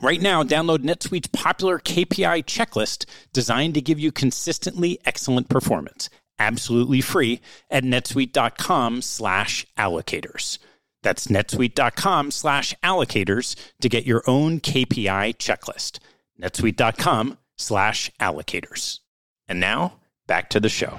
Right now, download NetSuite's popular KPI checklist designed to give you consistently excellent performance absolutely free at netsuite.com slash allocators. That's netsuite.com slash allocators to get your own KPI checklist. netsuite.com slash allocators. And now, back to the show.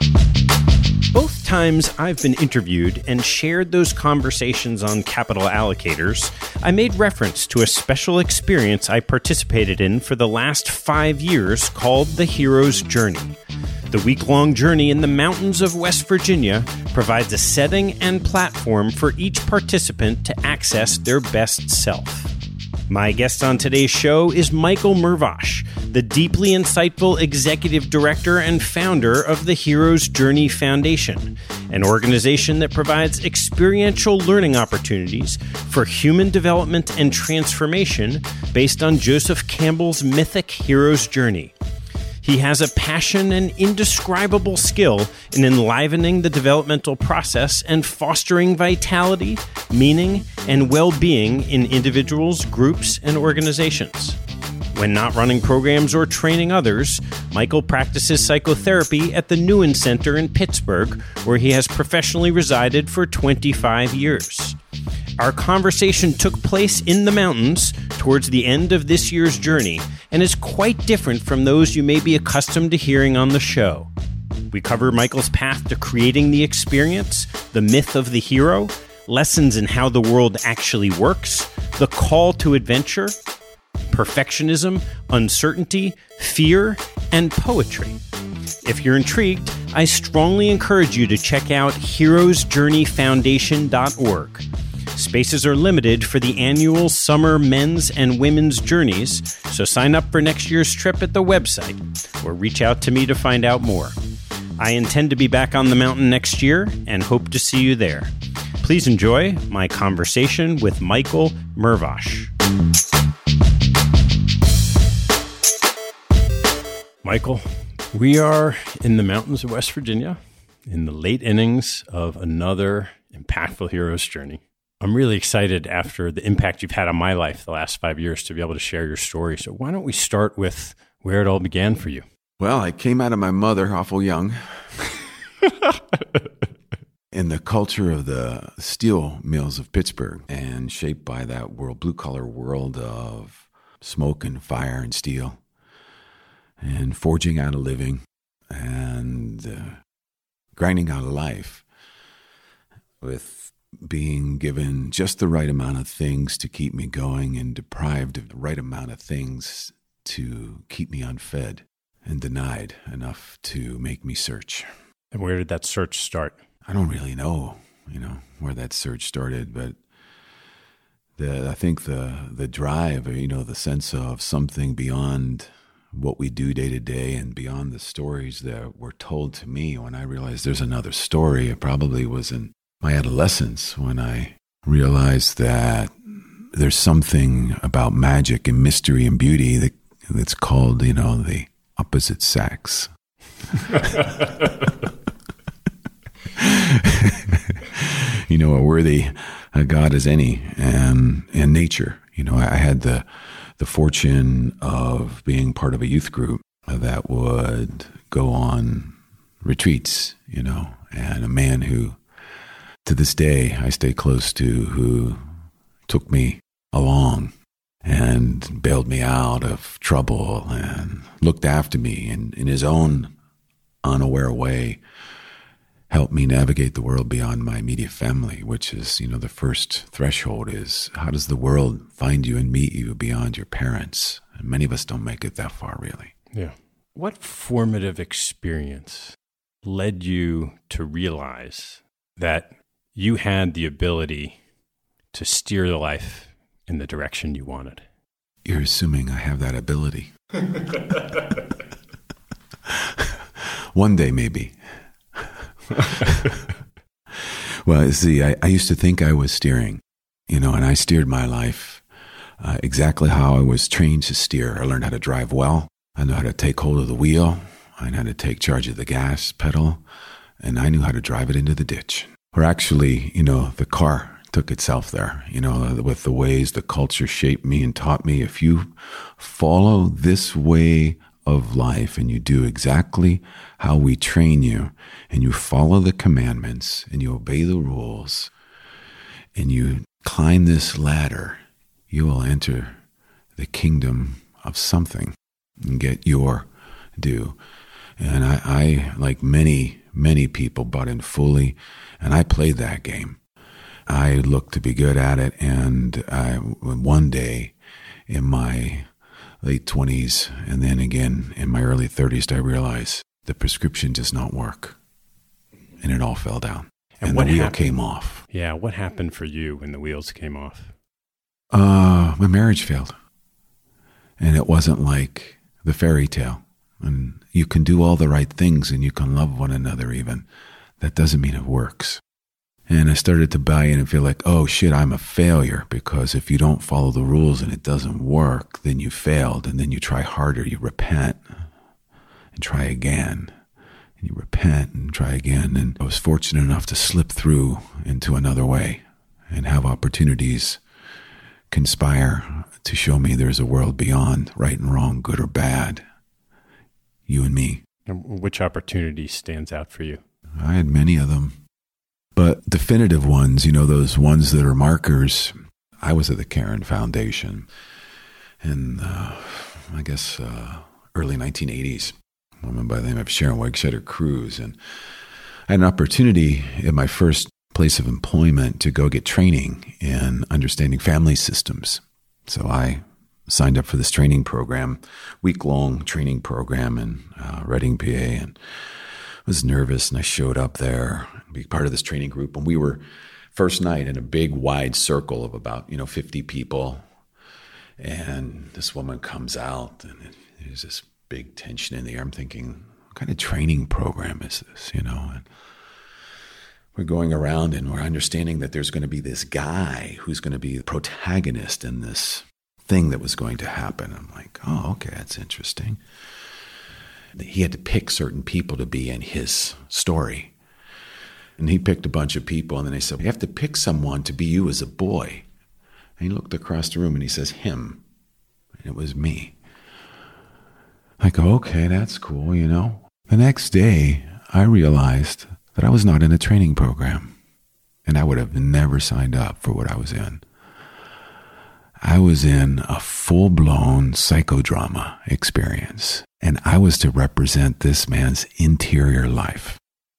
Times I've been interviewed and shared those conversations on capital allocators, I made reference to a special experience I participated in for the last five years called the Hero's Journey. The week long journey in the mountains of West Virginia provides a setting and platform for each participant to access their best self. My guest on today's show is Michael Mervosh, the deeply insightful executive director and founder of the Hero's Journey Foundation, an organization that provides experiential learning opportunities for human development and transformation based on Joseph Campbell's mythic hero's journey. He has a passion and indescribable skill in enlivening the developmental process and fostering vitality, meaning, and well being in individuals, groups, and organizations. When not running programs or training others, Michael practices psychotherapy at the Nuin Center in Pittsburgh, where he has professionally resided for 25 years. Our conversation took place in the mountains towards the end of this year's journey and is quite different from those you may be accustomed to hearing on the show. We cover Michael's path to creating the experience, the myth of the hero, lessons in how the world actually works, the call to adventure, perfectionism, uncertainty, fear, and poetry. If you're intrigued, I strongly encourage you to check out herosjourneyfoundation.org. Spaces are limited for the annual summer men's and women's journeys, so sign up for next year's trip at the website or reach out to me to find out more. I intend to be back on the mountain next year and hope to see you there. Please enjoy my conversation with Michael Mervosh. Michael, we are in the mountains of West Virginia in the late innings of another impactful hero's journey. I'm really excited after the impact you've had on my life the last five years to be able to share your story. So, why don't we start with where it all began for you? Well, I came out of my mother awful young. in the culture of the steel mills of Pittsburgh and shaped by that world, blue collar world of smoke and fire and steel and forging out a living and uh, grinding out a life with being given just the right amount of things to keep me going and deprived of the right amount of things to keep me unfed and denied enough to make me search. And where did that search start? I don't really know, you know, where that search started, but the I think the the drive, you know, the sense of something beyond what we do day to day and beyond the stories that were told to me when I realized there's another story. It probably was in my adolescence when I realized that there's something about magic and mystery and beauty that that's called, you know, the opposite sex. you know, a worthy a God as any, um, and and nature. You know, I had the the fortune of being part of a youth group that would go on retreats. You know, and a man who, to this day, I stay close to, who took me along and bailed me out of trouble and looked after me and in his own unaware way helped me navigate the world beyond my immediate family which is you know the first threshold is how does the world find you and meet you beyond your parents? And many of us don't make it that far really. Yeah. What formative experience led you to realize that you had the ability to steer the life in the direction you wanted. You're assuming I have that ability. One day, maybe. well, see, I, I, used to think I was steering, you know, and I steered my life uh, exactly how I was trained to steer. I learned how to drive well. I knew how to take hold of the wheel. I knew how to take charge of the gas pedal, and I knew how to drive it into the ditch. Or actually, you know, the car took itself there, you know, with the ways the culture shaped me and taught me. If you follow this way of life and you do exactly how we train you and you follow the commandments and you obey the rules and you climb this ladder, you will enter the kingdom of something and get your due. And I, I like many, many people, bought in fully, and I played that game. I looked to be good at it. And I, one day in my late 20s and then again in my early 30s, I realized the prescription does not work. And it all fell down. And, and the wheel happened? came off. Yeah. What happened for you when the wheels came off? Uh, my marriage failed. And it wasn't like the fairy tale. And you can do all the right things and you can love one another even. That doesn't mean it works. And I started to buy in and feel like, oh shit, I'm a failure because if you don't follow the rules and it doesn't work, then you failed. And then you try harder, you repent and try again. And you repent and try again. And I was fortunate enough to slip through into another way and have opportunities conspire to show me there's a world beyond right and wrong, good or bad. You and me. And which opportunity stands out for you? I had many of them. But definitive ones, you know, those ones that are markers. I was at the Caron Foundation in, uh, I guess, uh, early 1980s. A woman by the name of Sharon Wegscheider-Cruse. And I had an opportunity at my first place of employment to go get training in understanding family systems. So I signed up for this training program, week long training program in uh, Reading, PA, and was nervous. And I showed up there be part of this training group. And we were first night in a big wide circle of about, you know, 50 people. And this woman comes out and there's this big tension in the air. I'm thinking, what kind of training program is this? You know, and we're going around and we're understanding that there's going to be this guy who's going to be the protagonist in this thing that was going to happen. I'm like, oh, okay, that's interesting. He had to pick certain people to be in his story. And he picked a bunch of people, and then they said, You have to pick someone to be you as a boy. And he looked across the room and he says, Him. And it was me. I go, Okay, that's cool, you know. The next day, I realized that I was not in a training program, and I would have never signed up for what I was in. I was in a full blown psychodrama experience, and I was to represent this man's interior life.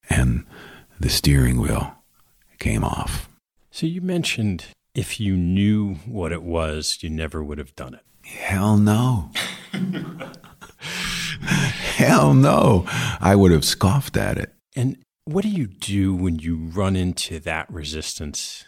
And the steering wheel came off. So you mentioned if you knew what it was, you never would have done it. Hell no. Hell no. I would have scoffed at it. And what do you do when you run into that resistance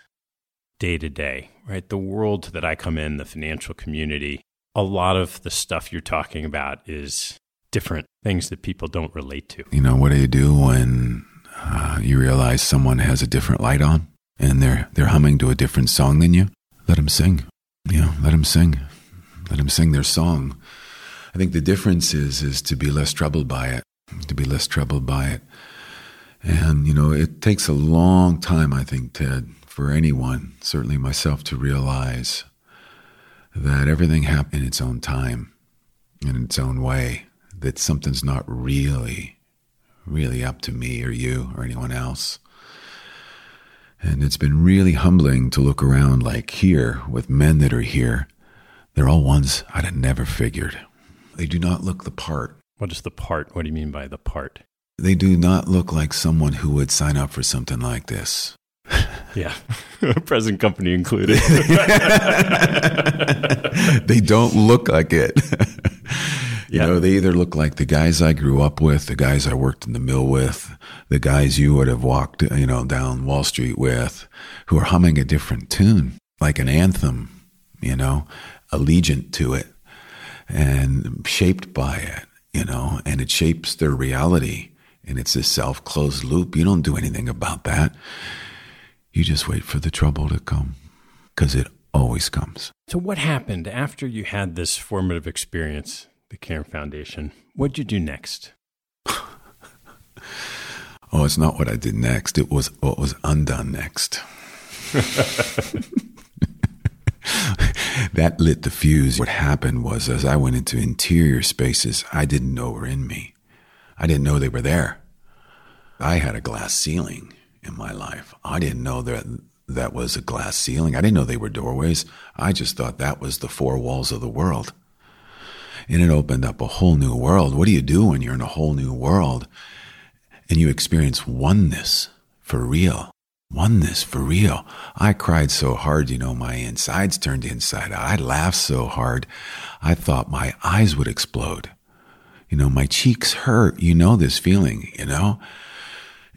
day to day, right? The world that I come in, the financial community, a lot of the stuff you're talking about is different things that people don't relate to. You know, what do you do when uh, you realize someone has a different light on and they're, they're humming to a different song than you? Let them sing. You know, let them sing. Let them sing their song. I think the difference is is to be less troubled by it, to be less troubled by it. And you know, it takes a long time, I think, Ted, for anyone, certainly myself, to realize that everything happens in its own time, in its own way, that something's not really, really up to me or you or anyone else. And it's been really humbling to look around like here with men that are here. They're all ones I'd have never figured. They do not look the part. What is the part? What do you mean by the part? They do not look like someone who would sign up for something like this. Yeah, present company included. they don't look like it. You know, they either look like the guys I grew up with, the guys I worked in the mill with, the guys you would have walked, you know, down Wall Street with, who are humming a different tune, like an anthem, you know, allegiant to it and shaped by it, you know, and it shapes their reality. And it's this self closed loop. You don't do anything about that. You just wait for the trouble to come because it always comes. so, what happened after you had this formative experience, the Caron Foundation? What'd you do next? Oh, it's not what I did next. It was what was undone next. that lit the fuse. What happened was, as I went into interior spaces I didn't know were in me, I didn't know they were there. I had a glass ceiling in my life. I didn't know that that was a glass ceiling. I didn't know they were doorways. I just thought that was the four walls of the world. And it opened up a whole new world. What do you do when you're in a whole new world and you experience oneness for real? Oneness for real. I cried so hard, you know, my insides turned inside out. I laughed so hard, I thought my eyes would explode. You know, my cheeks hurt. You know this feeling, you know?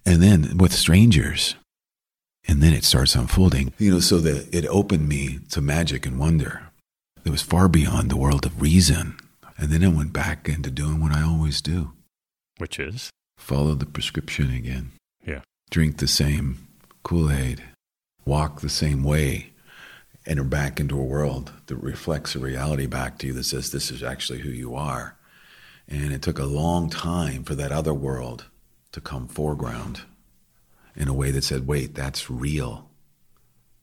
And then with strangers. And then it starts unfolding. You know, so that it opened me to magic and wonder. It was far beyond the world of reason. And then I went back into doing what I always do Which is? follow the prescription again, Yeah. drink the same Kool Aid, walk the same way, enter back into a world that reflects a reality back to you that says this is actually who you are. And it took a long time for that other world to come foreground in a way that said, wait, that's real.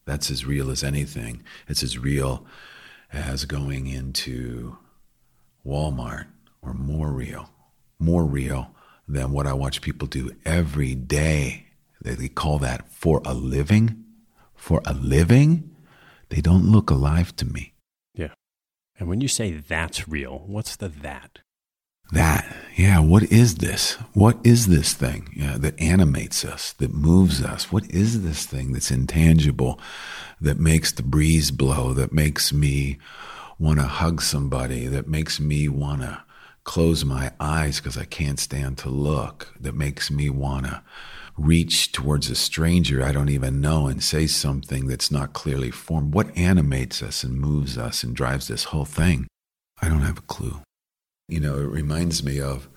That's as real as anything. It's as real as going into Walmart or more real, more real than what I watch people do every day. They, they call that for a living. For a living? They don't look alive to me. Yeah. And when you say that's real, what's the that? That, yeah, what is this? What is this thing yeah, that animates us, that moves us? What is this thing that's intangible, that makes the breeze blow, that makes me want to hug somebody, that makes me want to close my eyes because I can't stand to look, that makes me want to reach towards a stranger I don't even know and say something that's not clearly formed? What animates us and moves us and drives this whole thing? I don't have a clue. You know, it reminds me of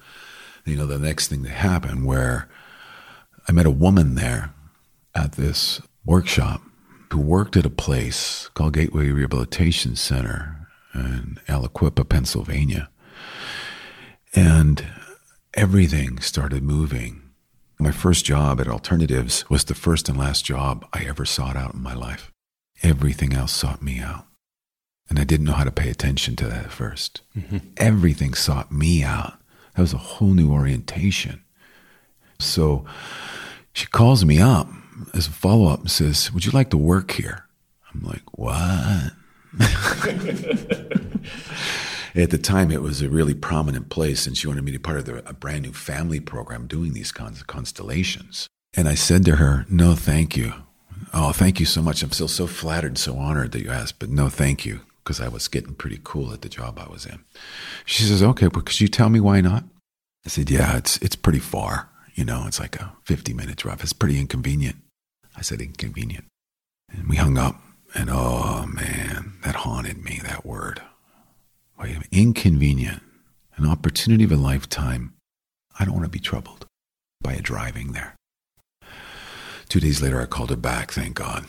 you know, the next thing that happened where I met a woman there at this workshop who worked at a place called Gateway Rehabilitation Center in Aliquippa, Pennsylvania. And everything started moving. My first job at Alternatives was the first and last job I ever sought out in my life. Everything else sought me out. And I didn't know how to pay attention to that at 1st mm-hmm. Everything sought me out. That was a whole new orientation. So she calls me up as a follow up and says, Would you like to work here? I'm like, What? At the time, it was a really prominent place, and she wanted me to be part of the, a brand new family program doing these kinds of constellations. And I said to her, No, thank you. Oh, thank you so much. I'm still so flattered, so honored that you asked, but no, thank you because I was getting pretty cool at the job I was in. She says, "Okay, but could you tell me why not?" I said, "Yeah, it's it's pretty far. You know, it's like a 50 minute drive. It's pretty inconvenient." I said, "Inconvenient," and we hung up. And oh man, that haunted me. That word, wait, inconvenient, an opportunity of a lifetime. I don't want to be troubled by a driving there. Two days later, I called her back. Thank God.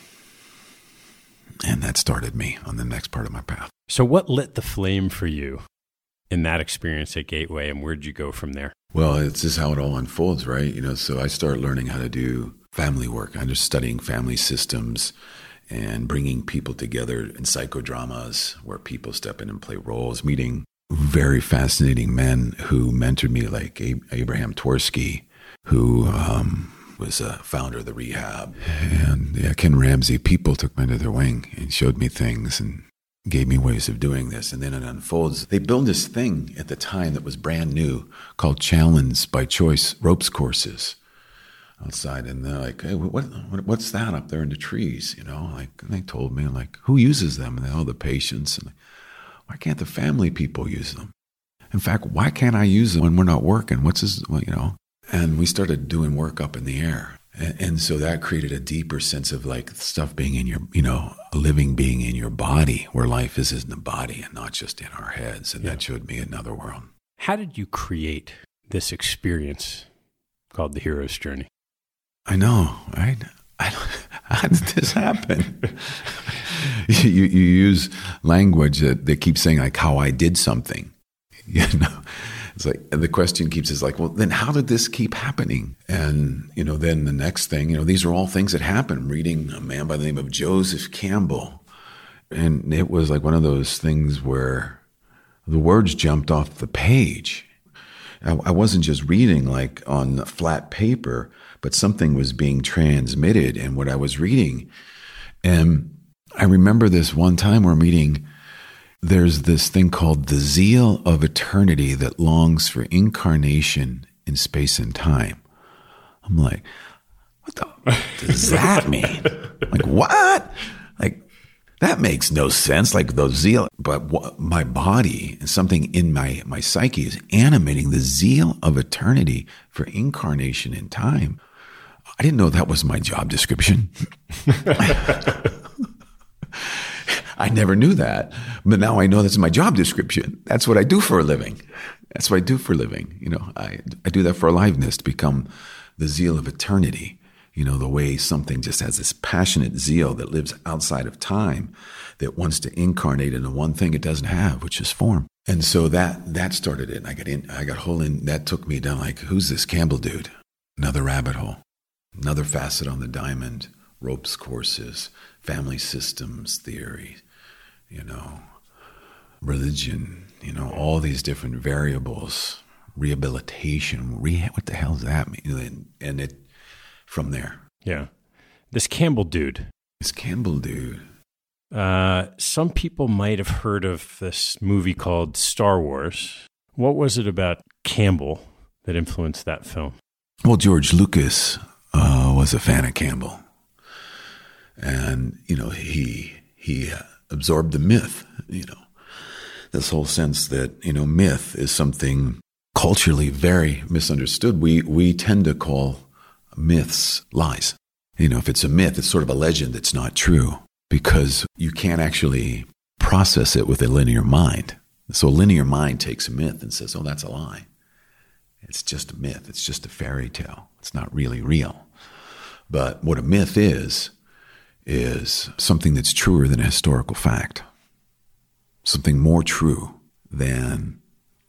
And that started me on the next part of my path. So, what lit the flame for you in that experience at Gateway, and where'd you go from there? Well, it's just how it all unfolds, right? You know, so I start learning how to do family work. I'm just studying family systems and bringing people together in psychodramas where people step in and play roles, meeting very fascinating men who mentored me, like Abraham Twerski, who um, was a founder of the rehab. And yeah, Ken Ramsey, people took me under their wing and showed me things and gave me ways of doing this. And then it unfolds. They built this thing at the time that was brand new called Challenge by Choice ropes courses outside. And they're like, hey, what, what, what's that up there in the trees? You know, like, they told me, like, who uses them? And they, oh, the patients. And why can't the family people use them? In fact, why can't I use them when we're not working? What's this, well, you know? And we started doing work up in the air. And, and, so that created a deeper sense of like stuff being in your, you know, a living being in your body, where life is in the body and not just in our heads. And yeah. that showed me another world. How did you create this experience called the hero's journey? I know, right? I, how did this happen? you, you use language that they keep saying like how I did something, you know. It's like the question keeps is like, well, then how did this keep happening? And you know, then the next thing, you know, these are all things that happen. reading a man by the name of Joseph Campbell, and it was like one of those things where the words jumped off the page. I, I wasn't just reading like on flat paper, but something was being transmitted in what I was reading. And I remember this one time we're meeting there's this thing called the zeal of eternity that longs for incarnation in space and time. I'm like, what the does that mean? like, what? Like, that makes no sense. Like the zeal, but what, my body and something in my, my psyche is animating the zeal of eternity for incarnation in time. I didn't know that was my job description. I never knew that. But now I know that's my job description. That's what I do for a living. That's what I do for a living. You know, I, I do that for aliveness to become the zeal of eternity. You know, the way something just has this passionate zeal that lives outside of time that wants to incarnate into one thing it doesn't have, which is form. And so that that started it. And I got in I got whole in that took me down like, who's this Campbell dude? Another rabbit hole. Another facet on the diamond, ropes courses, family systems theory, you know, religion, you know, all these different variables, rehabilitation. Re- what the hell does that mean? And, and it from there. Yeah. This Campbell dude. This Campbell dude. Uh, some people might have heard of this movie called Star Wars. What was it about Campbell that influenced that film? Well, George Lucas uh, was a fan of Campbell, and you know he he uh, absorb the myth, you know, this whole sense that, you know, myth is something culturally very misunderstood. We, we tend to call myths lies. You know, if it's a myth, it's sort of a legend that's not true because you can't actually process it with a linear mind. So a linear mind takes a myth and says, oh, that's a lie. It's just a myth. It's just a fairy tale. It's not really real. But what a myth is, is something that's truer than a historical fact, something more true than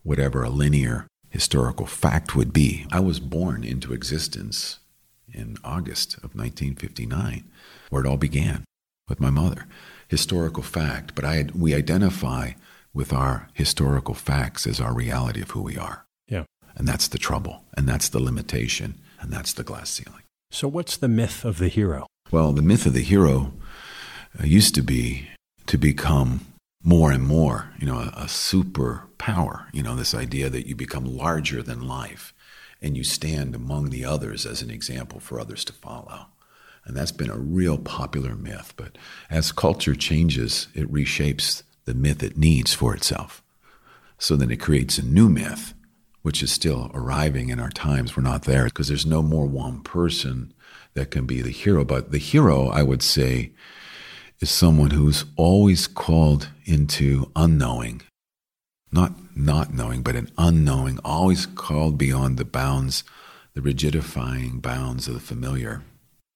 whatever a linear historical fact would be. I was born into existence in August of 1959, where it all began with my mother. Historical fact, but I, we identify with our historical facts as our reality of who we are. And that's the trouble, and that's the limitation, and that's the glass ceiling. So, what's the myth of the hero? Well, the myth of the hero uh, used to be to become more and more, you know, a, a super power, you know, this idea that you become larger than life and you stand among the others as an example for others to follow. And that's been a real popular myth. But as culture changes, it reshapes the myth it needs for itself. So then it creates a new myth, which is still arriving in our times. We're not there because there's no more one person that can be the hero. But the hero, I would say, is someone who's always called into unknowing not not knowing, but an unknowing, always called beyond the bounds, the rigidifying bounds of the familiar.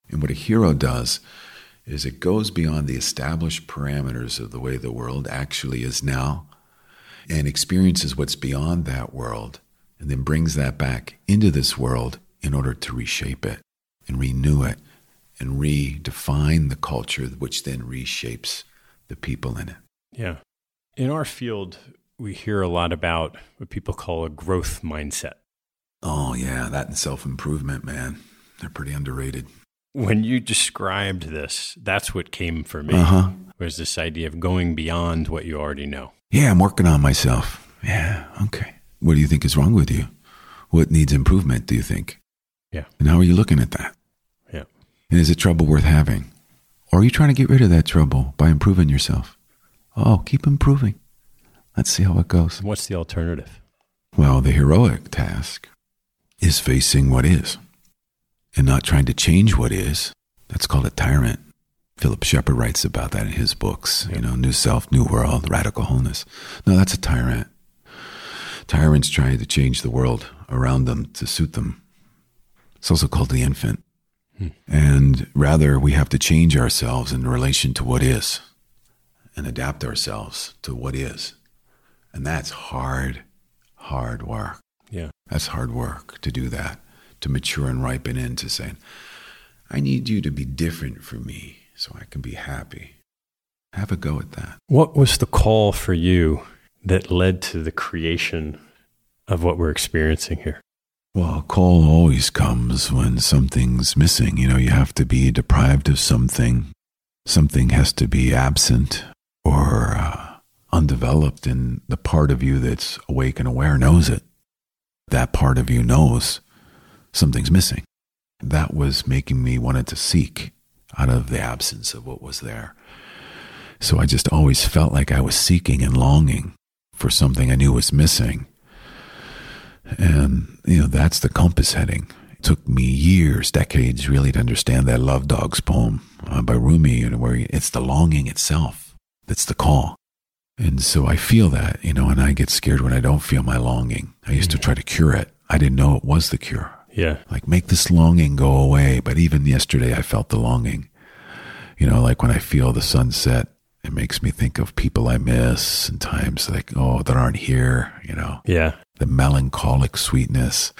And what a hero does is it goes beyond the established parameters of the way the world actually is now and experiences what's beyond that world and then brings that back into this world in order to reshape it and renew it and redefine the culture, which then reshapes the people in it. Yeah. In our field, we hear a lot about what people call a growth mindset. Oh, yeah, that and self improvement, man. They're pretty underrated. When you described this, that's what came for me. Uh-huh. Was this idea of going beyond what you already know? Yeah, I'm working on myself. Yeah, okay. What do you think is wrong with you? What needs improvement, do you think? Yeah. And how are you looking at that? Yeah. And is it trouble worth having? Or are you trying to get rid of that trouble by improving yourself? Oh, keep improving. Let's see how it goes. What's the alternative? Well, the heroic task is facing what is and not trying to change what is. That's called a tyrant. Philip Shepherd writes about that in his books, you know, New Self, New World, Radical Wholeness. No, that's a tyrant. Tyrants try to change the world around them to suit them. It's also called the infant. Hmm. And rather, we have to change ourselves in relation to what is and adapt ourselves to what is. And that's hard, hard work. Yeah. That's hard work to do that, to mature and ripen into saying, I need you to be different for me so I can be happy. Have a go at that. What was the call for you that led to the creation of what we're experiencing here? Well, call always comes when something's missing. You know, you have to be deprived of something, something has to be absent, or uh, undeveloped, and the part of you that's awake and aware knows it. That part of you knows something's missing. That was making me wanted to seek out of the absence of what was there. So I just always felt like I was seeking and longing for something I knew was missing. And, you know, that's the compass heading. It took me years, decades, really to understand that Love Dogs poem uh, by Rumi, and where it's the longing itself that's the call. And so I feel that, you know, and I get scared when I don't feel my longing. I used to try to cure it. I didn't know it was the cure. Yeah. Like make this longing go away. But even yesterday, I felt the longing. You know, like when I feel the sunset, it makes me think of people I miss and times like, oh, that aren't here, you know? Yeah. The melancholic sweetness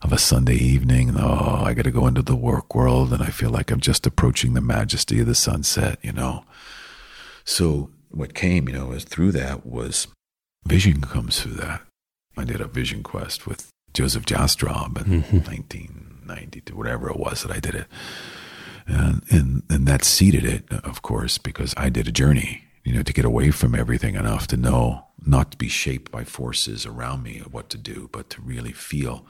of a Sunday evening. Oh, I got to go into the work world and I feel like I'm just approaching the majesty of the sunset, you know? So what came, you know, was through that was vision comes through that. I did a vision quest with Joseph Jastrab in mm-hmm. 1992, whatever it was that I did it. And, and, and that seeded it, of course, because I did a journey, you know, to get away from everything enough to know not to be shaped by forces around me of what to do, but to really feel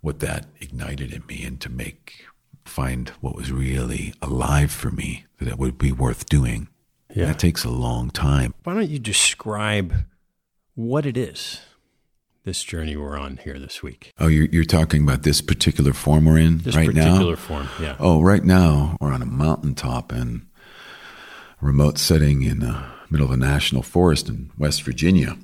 what that ignited in me and to make, find what was really alive for me that it would be worth doing yeah. That takes a long time. Why don't you describe what it is, this journey we're on here this week? Oh, you're, you're talking about this particular form we're in this right now? This particular form, yeah. Oh, right now we're on a mountaintop in a remote setting in the middle of a national forest in West Virginia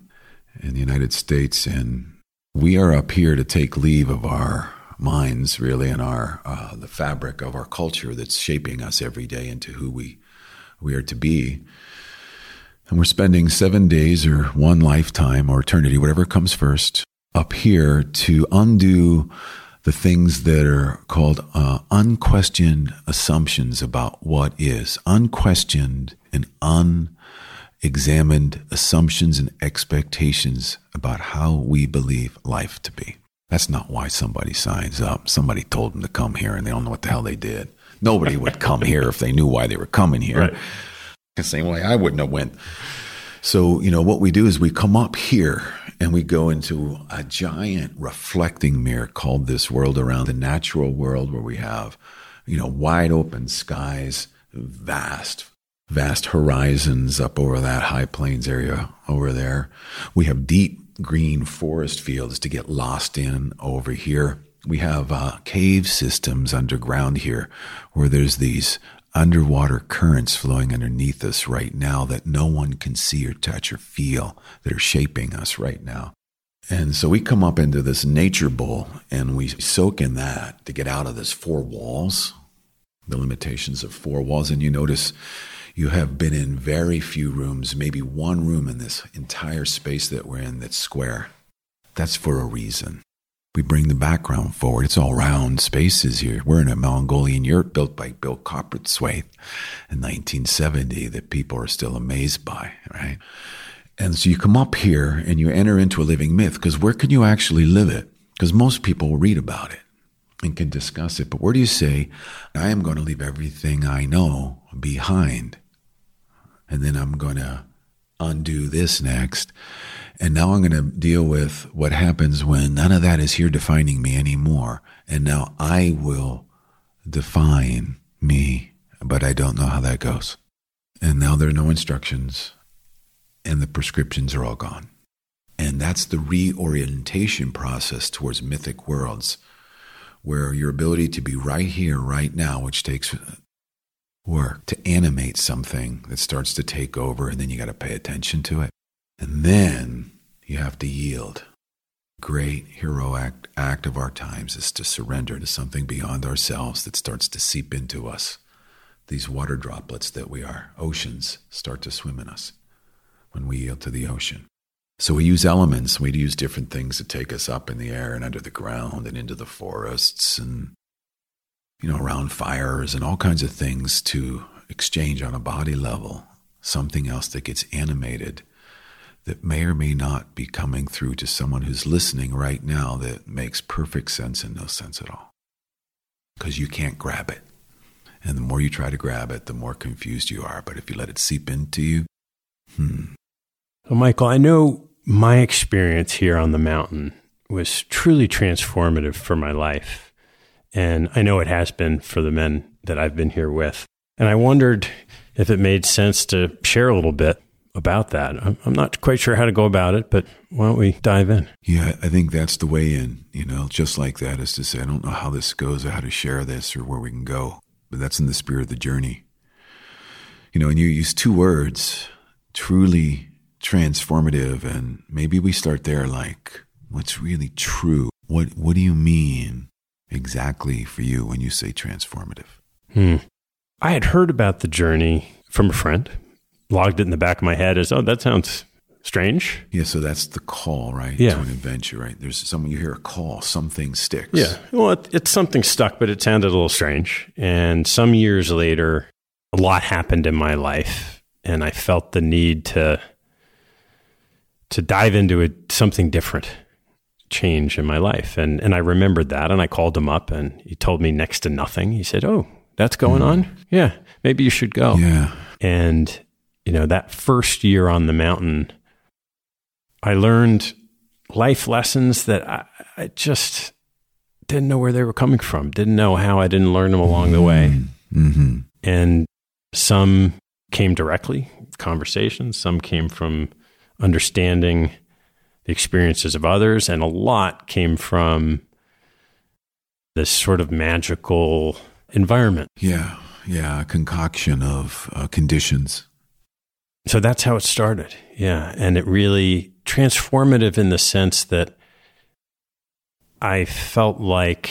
in the United States. And We are up here to take leave of our minds, really, and our uh, the fabric of our culture that's shaping us every day into who we we are to be. And we're spending seven days or one lifetime or eternity, whatever comes first, up here to undo the things that are called uh, unquestioned assumptions about what is, unquestioned and unexamined assumptions and expectations about how we believe life to be. That's not why somebody signs up. Somebody told them to come here and they don't know what the hell they did. Nobody would come here if they knew why they were coming here. Right. The same way I wouldn't have went. So, you know, what we do is we come up here and we go into a giant reflecting mirror called this world around the natural world where we have, you know, wide open skies, vast, vast horizons up over that high plains area over there. We have deep green forest fields to get lost in over here. We have uh, cave systems underground here where there's these underwater currents flowing underneath us right now that no one can see or touch or feel that are shaping us right now. And so we come up into this nature bowl and we soak in that to get out of this four walls, the limitations of four walls. And you notice you have been in very few rooms, maybe one room in this entire space that we're in that's square. That's for a reason. We bring the background forward. It's all round spaces here. We're in a Mongolian yurt built by Bill Coperthwaite in 1970 that people are still amazed by, right? And so you come up here and you enter into a living myth because where can you actually live it? Because most people read about it and can discuss it. But where do you say, I am going to leave everything I know behind? And then I'm going to undo this next. And now I'm going to deal with what happens when none of that is here defining me anymore. And now I will define me, but I don't know how that goes. And now there are no instructions, and the prescriptions are all gone. And that's the reorientation process towards mythic worlds, where your ability to be right here, right now, which takes work to animate something that starts to take over, and then you got to pay attention to it. And then you have to yield. Great heroic act of our times is to surrender to something beyond ourselves that starts to seep into us. These water droplets that we are, oceans, start to swim in us when we yield to the ocean. So we use elements, we use different things to take us up in the air and under the ground and into the forests and, you know, around fires and all kinds of things to exchange on a body level, something else that gets animated that may or may not be coming through to someone who's listening right now that makes perfect sense and no sense at all. Because you can't grab it. And the more you try to grab it, the more confused you are. But if you let it seep into you, hmm. Well, Michael, I know my experience here on the mountain was truly transformative for my life. And I know it has been for the men that I've been here with. And I wondered if it made sense to share a little bit about that. I'm not quite sure how to go about it, but why don't we dive in? Yeah, I think that's the way in, you know, just like that is to say, I don't know how this goes or how to share this or where we can go, but that's in the spirit of the journey. You know, and you use two words, truly transformative, and maybe we start there like, what's really true? What, what do you mean exactly for you when you say transformative? Hmm. I had heard about the journey from a friend logged it in the back of my head as, oh, that sounds strange. Yeah, so that's the call, right? Yeah. To an adventure, right? There's someone you hear a call, something sticks. Yeah. Well, it, it's something stuck, but it sounded a little strange. And some years later, a lot happened in my life, and I felt the need to to dive into it, something different change in my life. And and I remembered that, and I called him up, and he told me next to nothing. He said, "Oh, that's going mm. on. Yeah, maybe you should go." Yeah. And you know, that first year on the mountain, I learned life lessons that I, I just didn't know where they were coming from, didn't know how I didn't learn them along the way. Mm-hmm. And some came directly, conversations, some came from understanding the experiences of others, and a lot came from this sort of magical environment. Yeah, yeah, a concoction of uh, conditions so that's how it started. Yeah. And it really transformative in the sense that I felt like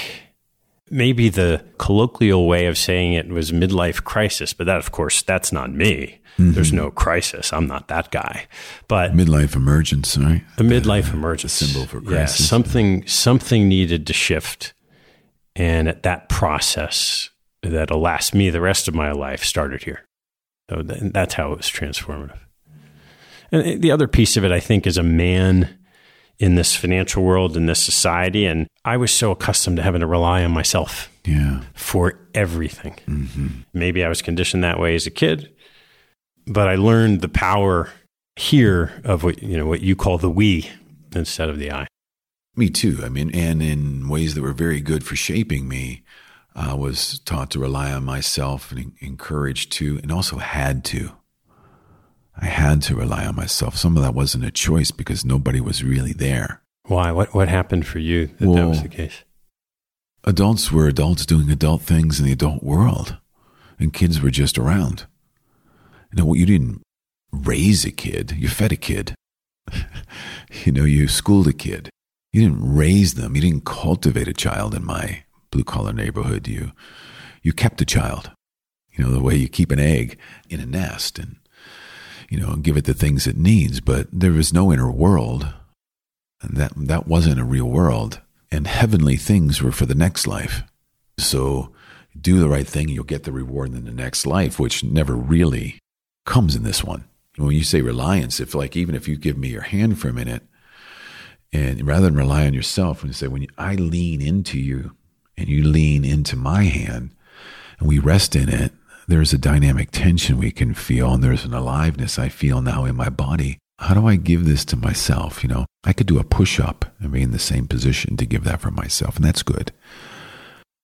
maybe the colloquial way of saying it was midlife crisis, but that, of course, that's not me. Mm-hmm. There's no crisis. I'm not that guy. But midlife emergence, right? A midlife emergence symbol for crisis. Yeah, something something needed to shift, and that process that'll last me the rest of my life started here. So that's how it was transformative. And the other piece of it, I think, is a man in this financial world, in this society. And I was so accustomed to having to rely on myself yeah. for everything. Mm-hmm. Maybe I was conditioned that way as a kid, but I learned the power here of what you know what you call the we instead of the I. Me too. I mean, and in ways that were very good for shaping me, I was taught to rely on myself and encouraged to, and also had to. I had to rely on myself. Some of that wasn't a choice because nobody was really there. Why? What what happened for you that well, that was the case? Adults were adults doing adult things in the adult world, and kids were just around. You know, you didn't raise a kid; you fed a kid. you know, you schooled a kid. You didn't raise them. You didn't cultivate a child in my blue collar neighborhood. You you kept a child. You know, the way you keep an egg in a nest and you know, and give it the things it needs. But there is no inner world. And that, that wasn't a real world. And heavenly things were for the next life. So do the right thing, you'll get the reward in the next life, which never really comes in this one. When you say reliance, if like even if you give me your hand for a minute, and rather than rely on yourself, when you say, when I lean into you and you lean into my hand and we rest in it, there's a dynamic tension we can feel, and there's an aliveness I feel now in my body. How do I give this to myself? You know, I could do a push up and be in the same position to give that for myself, and that's good.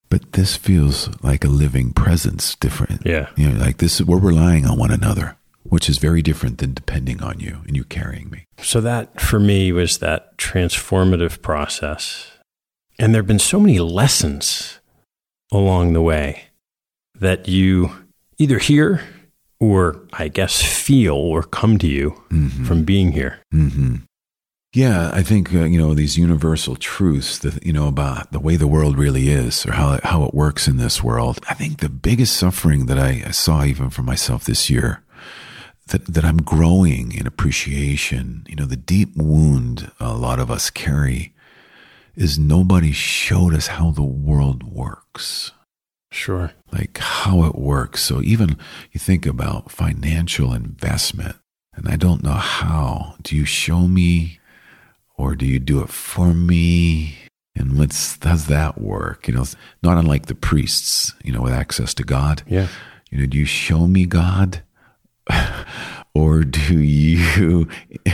But this feels like a living presence, different. Yeah. You know, like this, we're relying on one another, which is very different than depending on you and you carrying me. So, that for me was that transformative process. And there have been so many lessons along the way that you either hear or I guess feel or come to you mm-hmm. from being here. Mm-hmm. Yeah, I think uh, you know these universal truths that you know about the way the world really is, or how it, how it works in this world. I think the biggest suffering that I, I saw even for myself this year, that that I'm growing in appreciation. You know, the deep wound a lot of us carry is nobody showed us how the world works. Sure. Like how it works. So even you think about financial investment, and I don't know how. Do you show me or do you do it for me? And let's does that work? You know, not unlike the priests, you know, with access to God. Yeah. You know, do you show me God? or do you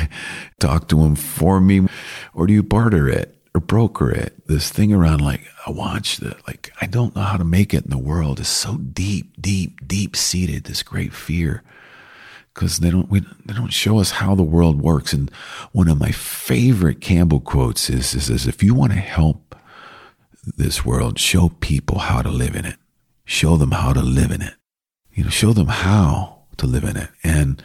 talk to him for me? Or do you barter it? Or broker it. This thing around like I watch that like I don't know how to make it in the world is so deep, deep, deep seated. This great fear because they don't we, they don't show us how the world works. And one of my favorite Campbell quotes is is, is if you want to help this world, show people how to live in it. Show them how to live in it. You know, show them how to live in it. And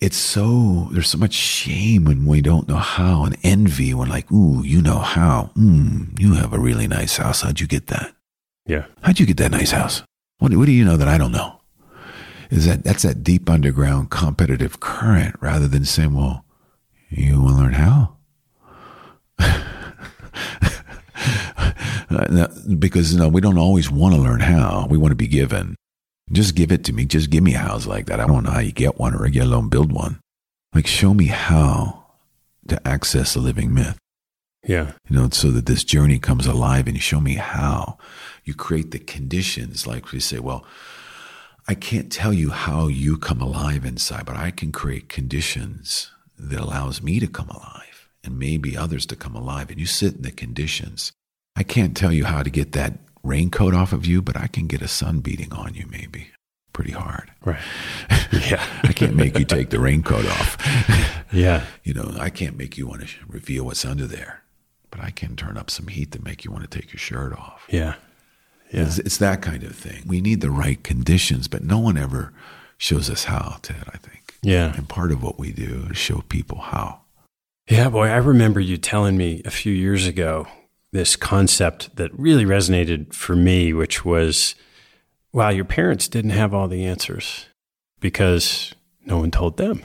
it's so there's so much shame when we don't know how and envy when like ooh you know how. Mm, you have a really nice house. How'd you get that? Yeah. How'd you get that nice house? What, what do you know that i don't know? Is that that's that deep underground competitive current rather than saying well you want to learn how? Because you know, we don't always want to learn how. We want to be given just give it to me. Just give me a house like that. I don't know how you get one or you get alone build one. Like, show me how to access a living myth. Yeah. You know, so that this journey comes alive and you show me how you create the conditions. Like we say, well, I can't tell you how you come alive inside, but I can create conditions that allows me to come alive and maybe others to come alive. And you sit in the conditions. I can't tell you how to get that raincoat off of you, but I can get a sun beating on you maybe pretty hard. Right. Yeah. I can't make you take the raincoat off. yeah. You know, I can't make you want to reveal what's under there, but I can turn up some heat to make you want to take your shirt off. Yeah. Yeah. It's, it's that kind of thing. We need the right conditions, but no one ever shows us how, Ted, I think. Yeah. And part of what we do is show people how. Yeah, boy, I remember you telling me a few years ago this concept that really resonated for me, which was wow, your parents didn't have all the answers because no one told them.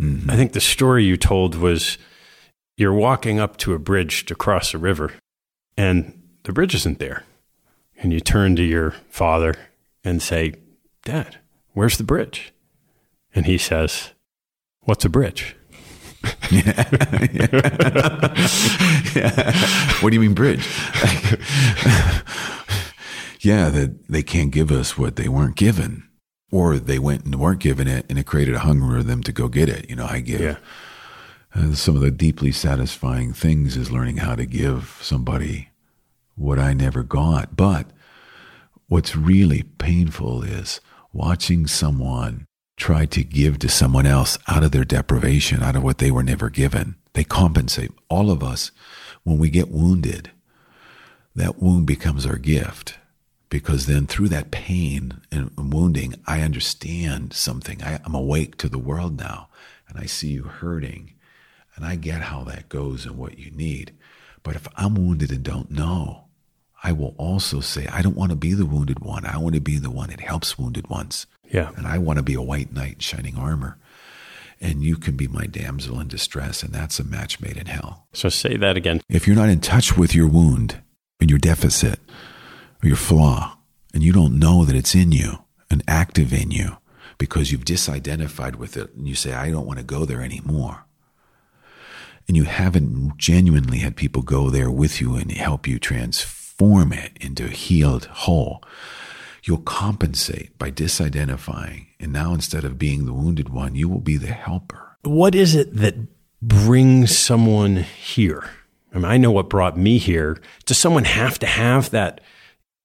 Mm-hmm. I think the story you told was you're walking up to a bridge to cross a river and the bridge isn't there. And you turn to your father and say, Dad, where's the bridge? And he says, What's a bridge? Yeah. yeah. What do you mean bridge? yeah, that they can't give us what they weren't given. Or they went and weren't given it and it created a hunger for them to go get it. You know, I give. Yeah. Uh, some of the deeply satisfying things is learning how to give somebody what I never got. But what's really painful is watching someone try to give to someone else out of their deprivation, out of what they were never given. They compensate. All of us, when we get wounded, that wound becomes our gift because then through that pain and wounding, I understand something. I, am awake to the world now and I see you hurting and I get how that goes and what you need. But if I'm wounded and don't know, I will also say, I don't want to be the wounded one. I want to be the one that helps wounded ones. Yeah. And I want to be a white knight in shining armor. And you can be my damsel in distress. And that's a match made in hell. So say that again. If you're not in touch with your wound and your deficit or your flaw, and you don't know that it's in you and active in you because you've disidentified with it and you say, I don't want to go there anymore. And you haven't genuinely had people go there with you and help you transform it into a healed whole you'll compensate by disidentifying. And now instead of being the wounded one, you will be the helper. What is it that brings someone here? I mean, I know what brought me here. Does someone have to have that?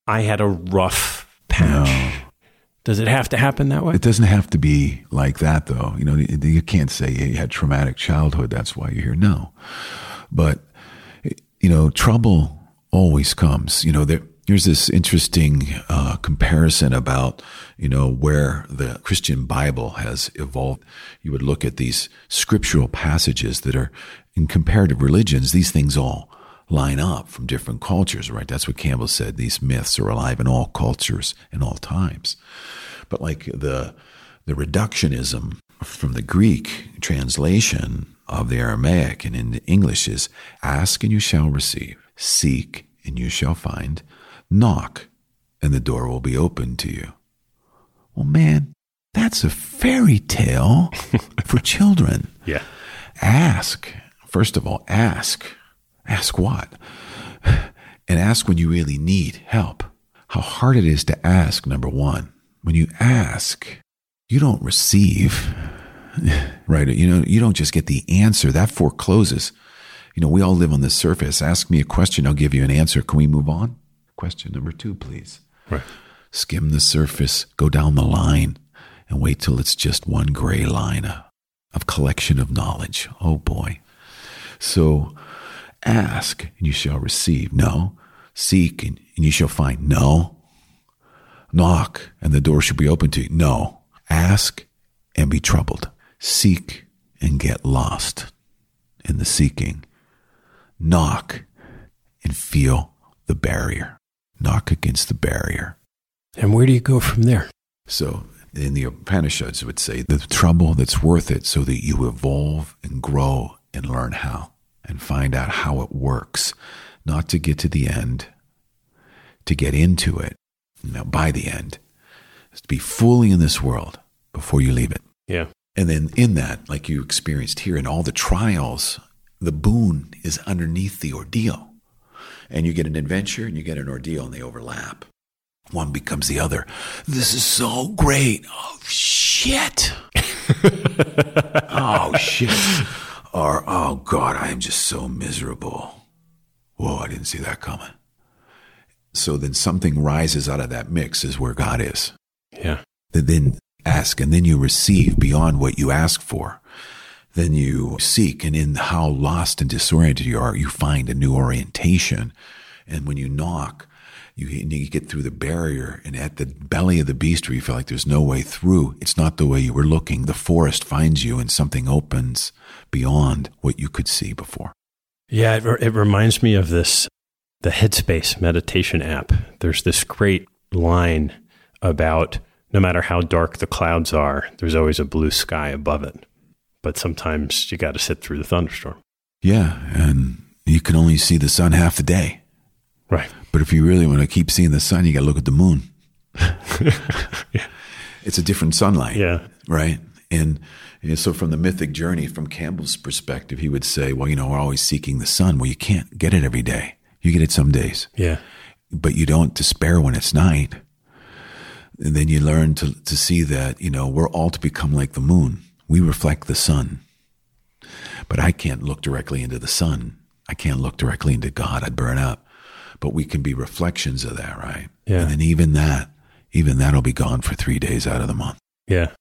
I had a rough patch. No. Does it have to happen that way? It doesn't have to be like that, though. You know, you can't say you had traumatic childhood. That's why you're here. No, but you know, trouble always comes. You know, there Here's this interesting uh, comparison about, you know, where the Christian Bible has evolved. You would look at these scriptural passages that are in comparative religions. These things all line up from different cultures, right? That's what Campbell said. These myths are alive in all cultures and all times. But like the the reductionism from the Greek translation of the Aramaic and in English is ask and you shall receive, seek and you shall find Knock, and the door will be opened to you. Well, man, that's a fairy tale for children. Yeah. Ask. First of all, ask. Ask what? And ask when you really need help. How hard it is to ask, number one. When you ask, you don't receive, right? You know, you don't just get the answer. That forecloses. You know, we all live on the surface. Ask me a question, I'll give you an answer. Can we move on? Question number two, please. Right. Skim the surface, go down the line, and wait till it's just one gray line of, of collection of knowledge. Oh boy. So ask, and you shall receive. No. Seek, and, and you shall find. No. Knock, and the door shall be open to you. No. Ask and be troubled. Seek and get lost in the seeking. Knock and feel the barrier knock against the barrier. And where do you go from there? So, in the Upanishads, would say the trouble that's worth it so that you evolve and grow and learn how and find out how it works, not to get to the end, to get into it. Now, by the end, is to be fully in this world before you leave it. Yeah. And then in that, like you experienced here, in all the trials, the boon is underneath the ordeal and you get an adventure and you get an ordeal and they overlap. One becomes the other. This is so great. Oh, shit. oh, shit. Or, oh, God, I am just so miserable. Whoa, I didn't see that coming. So then something rises out of that mix, is where God is. Yeah. Then ask, and then you receive beyond what you ask for then you seek. And in how lost and disoriented you are, you find a new orientation. And when you knock, You, you get through the barrier, and at the belly of the beast, where you feel like there's no way through, it's not the way you were looking. The forest finds you, and something opens beyond what you could see before. Yeah, it, it reminds me of this the Headspace meditation app. There's this great line about no matter how dark the clouds are, there's always a blue sky above it. But sometimes you got to sit through the thunderstorm. Yeah, and you can only see the sun half the day. Right. But if you really want to keep seeing the sun, you got to look at the moon. yeah. It's a different sunlight. Yeah. Right. And, and, so, from the mythic journey, from Campbell's perspective, he would say, well, you know, we're always seeking the sun. Well, you can't get it every day. You get it some days. Yeah. But you don't despair when it's night. And then you learn to, to see that, you know, we're all to become like the moon. We reflect the sun. But I can't look directly into the sun. I can't look directly into God. I'd burn up but we can be reflections of that, right? Yeah. And then even that, even that'll be gone for three days out of the month. Yeah.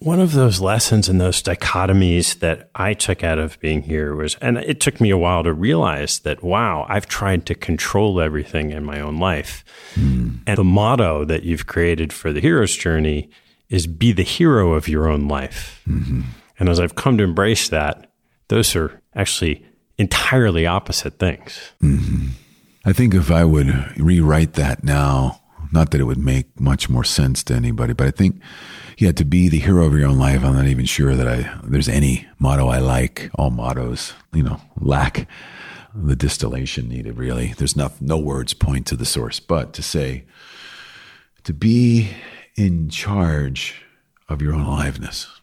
One of those lessons and those dichotomies that I took out of being here was, and it took me a while to realize that, wow, I've tried to control everything in my own life. Mm. And the motto that you've created for the hero's journey is be the hero of your own life. Mm-hmm. And as I've come to embrace that, those are actually entirely opposite things. Mm-hmm. I think if I would rewrite that now, not that it would make much more sense to anybody, but I think, yeah, to be the hero of your own life, I'm not even sure that I there's any motto I like. All mottos, you know, lack the distillation needed. Really, there's no no words point to the source, but to say to be in charge of your own aliveness,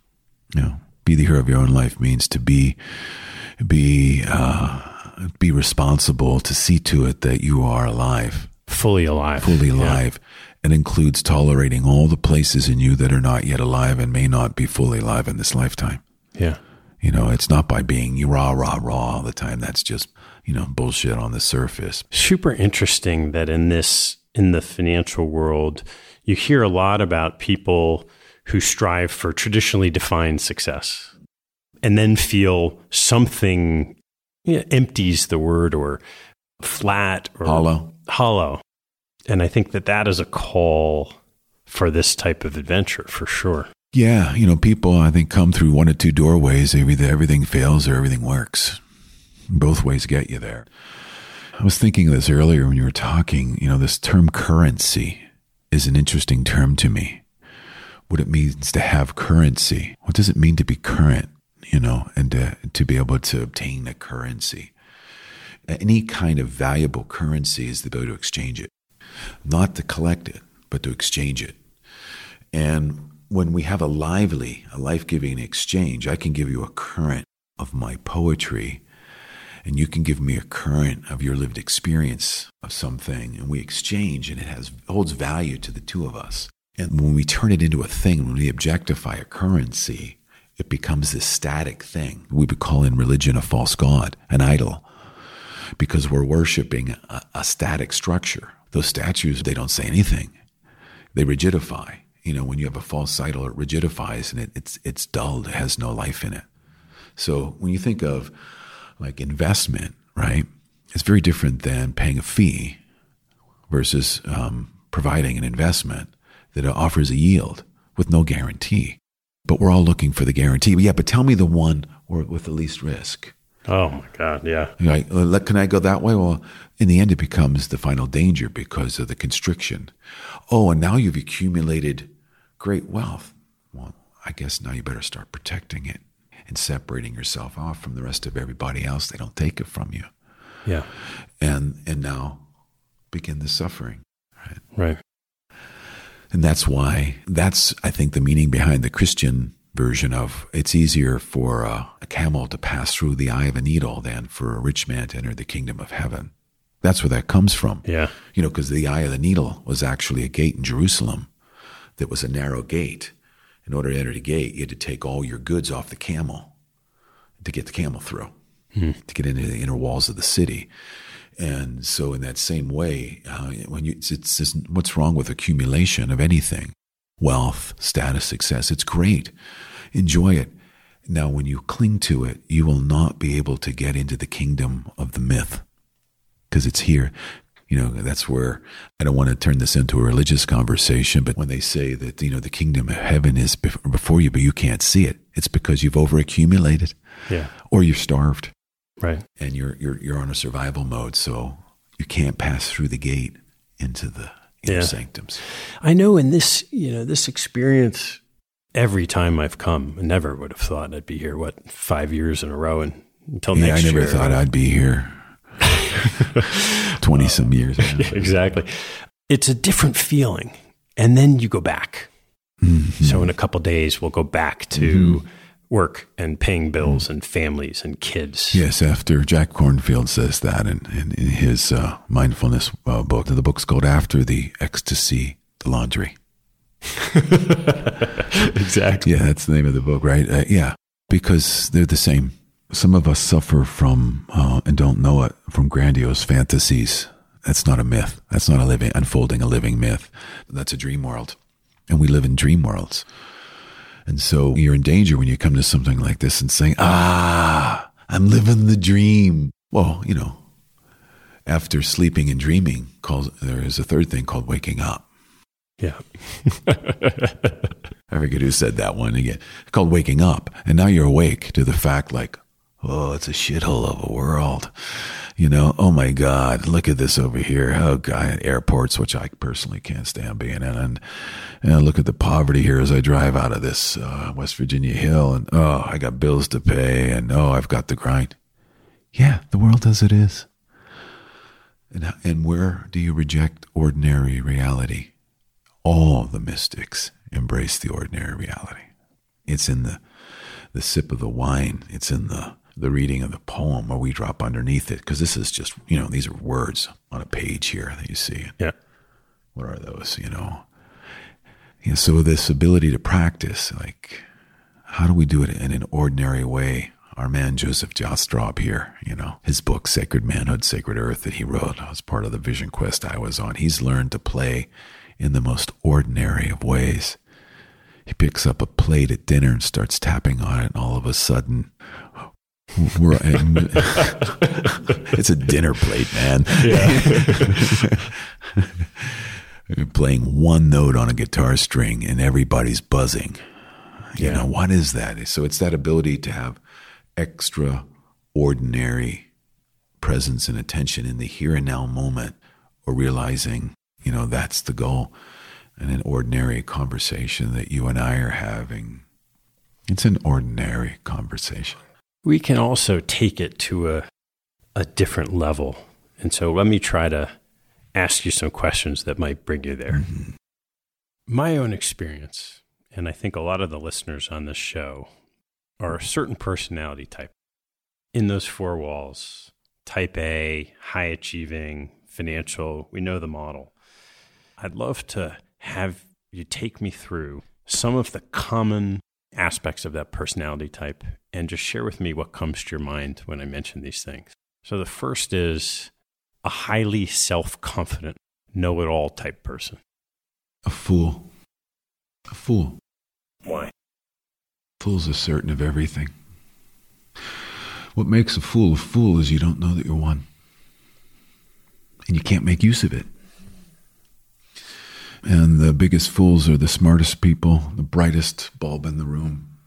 you know, be the hero of your own life means to be be. Uh, be responsible to see to it that you are alive, fully alive, fully alive. Yeah. And includes tolerating all the places in you that are not yet alive and may not be fully alive in this lifetime. Yeah. You know, it's not by being rah, rah, rah all the time. That's just, you know, bullshit on the surface. Super interesting that in this, in the financial world, you hear a lot about people who strive for traditionally defined success and then feel something yeah, empties the word or flat or hollow. Hollow. And I think that that is a call for this type of adventure for sure. Yeah, you know, people I think come through one or two doorways. Either everything fails or everything works. Both ways get you there. I was thinking of this earlier when you were talking. You know, this term currency is an interesting term to me. What it means to have currency. What does it mean to be current? you know, and to, to be able to obtain a currency. Any kind of valuable currency is the ability to exchange it, not to collect it, but to exchange it. And when we have a lively, a life giving exchange, I can give you a current of my poetry, and you can give me a current of your lived experience of something, and we exchange, and it has holds value to the two of us. And when we turn it into a thing, when we objectify a currency, it becomes this static thing. We would call in religion a false god, an idol, because we're worshiping a, a static structure. Those statues, they don't say anything. They rigidify. You know, when you have a false idol, it rigidifies and it, it's it's dulled. It has no life in it. So when you think of like investment, right, it's very different than paying a fee versus um, providing an investment that offers a yield with no guarantee but we're all looking for the guarantee. But yeah, but tell me the one or with the least risk. Oh my God, yeah. Like, can I go that way? Well, in the end, it becomes the final danger because of the constriction. Oh, and now you've accumulated great wealth. Well, I guess now you better start protecting it and separating yourself off from the rest of everybody else. They don't take it from you. Yeah. And and now begin the suffering. Right. Right. And that's why, that's, I think, the meaning behind the Christian version of it's easier for a, a, camel to pass through the eye of a needle than for a rich man to enter the kingdom of heaven. That's where that comes from. Yeah. You know, because the eye of the needle was actually a gate in Jerusalem that was a narrow gate. In order to enter the gate, you had to take all your goods off the camel to get the camel through, hmm. to get into the inner walls of the city. And so, in that same way, uh, when you, it's, it's, it's, what's wrong with accumulation of anything, wealth, status, success? It's great. Enjoy it. Now, when you cling to it, you will not be able to get into the kingdom of the myth because it's here. You know, that's where I don't want to turn this into a religious conversation, but when they say that, you know, the kingdom of heaven is before you, but you can't see it, it's because you've overaccumulated. Yeah. Or you're starved. Right. And you're, you're, you're on a survival mode. So you can't pass through the gate into the inner yeah. sanctums. I know in this, you know, this experience, every time I've come, I never would have thought I'd be here, what, five years in a row and until yeah, next year. I never year. thought I'd be here 20 some years. Yeah, exactly. It's a different feeling. And then you go back. Mm-hmm. So in a couple days, we'll go back to mm-hmm. work and paying bills mm-hmm. and families and kids. Yes, after Jack Kornfield says that in, in, in his uh, mindfulness uh, book. The book's called After the Ecstasy, the Laundry. exactly. Yeah, that's the name of the book, right? Uh, yeah, because they're the same. Some of us suffer from, uh, and don't know it, from grandiose fantasies. That's not a myth. That's not a living, unfolding a living myth. That's a dream world. And we live in dream worlds. And so you're in danger when you come to something like this and saying, ah, I'm living the dream. Well, you know, after sleeping and dreaming, calls, there is a third thing called waking up. Yeah. I forget who said that one again. It's called waking up. And now you're awake to the fact like, oh, it's a shithole of a world. You know, oh my God, look at this over here. Oh God, airports, which I personally can't stand being in. And, and look at the poverty here as I drive out of this uh, West Virginia hill. And oh, I got bills to pay. And oh, I've got the grind. Yeah, the world as it is. And, and where do you reject ordinary reality? all the mystics embrace the ordinary reality. It's in the the sip of the wine. It's in the the reading of the poem where we drop underneath it because this is just you know these are words on a page here that you see. Yeah. What are those? You know. Yeah. So this ability to practice, like, how do we do it in an ordinary way? Our man Joseph Jastrab here, you know, his book Sacred Manhood, Sacred Earth that he wrote as part of the Vision Quest I was on. He's learned to play in the most ordinary of ways. He picks up a plate at dinner and starts tapping on it, and all of a sudden, we're it's a dinner plate, man. Yeah. playing one note on a guitar string and everybody's buzzing. You yeah. know, what is that? So it's that ability to have extraordinary presence and attention in the here and now moment or realizing you know, that's the goal. And an ordinary conversation that you and I are having, it's an ordinary conversation. We can also take it to a, a different level. And so let me try to ask you some questions that might bring you there. Mm-hmm. My own experience, and I think a lot of the listeners on this show, are a certain personality type. In those four walls, type A, high achieving, financial, we know the model. I'd love to have you take me through some of the common aspects of that personality type and just share with me what comes to your mind when I mention these things. So, the first is a highly self confident, know it all type person. A fool. A fool. Why? Fools are certain of everything. What makes a fool a fool is you don't know that you're one. And you can't make use of it. And the biggest fools are the smartest people, the brightest bulb in the room,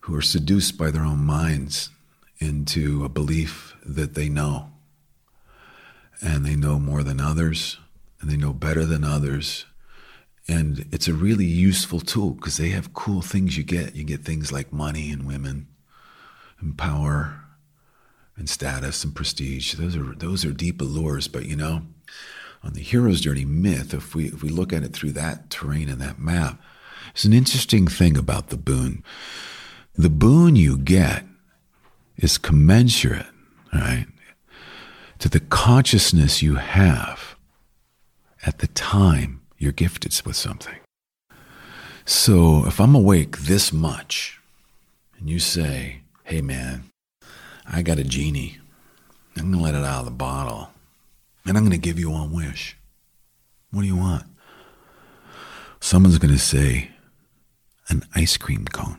who are seduced by their own minds into a belief that they know. And they know more than others, and they know better than others. And it's a really useful tool because they have cool things you get. You get things like money and women and power and status and prestige. Those are those are deep allures, but you know, on the hero's journey myth, if we if we look at it through that terrain and that map, it's an interesting thing about the boon. The boon you get is commensurate, right, to the consciousness you have at the time you're gifted with something. So if I'm awake this much and you say, hey man, I got a genie, I'm to let it out of the bottle and I'm going to give you one wish. What do you want? Someone's going to say, an ice cream cone.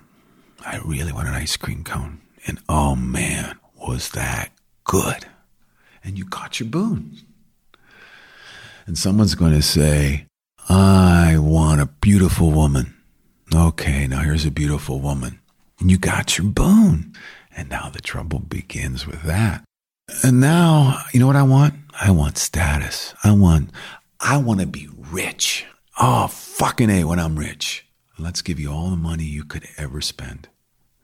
I really want an ice cream cone. And oh man, was that good. And you got your boon. And someone's going to say, I want a beautiful woman. Okay, now here's a beautiful woman. And you got your boon. And now the trouble begins with that. And now, you know what I want? I want status. I want, I want to be rich. Oh, fucking A when I'm rich. Let's give you all the money you could ever spend.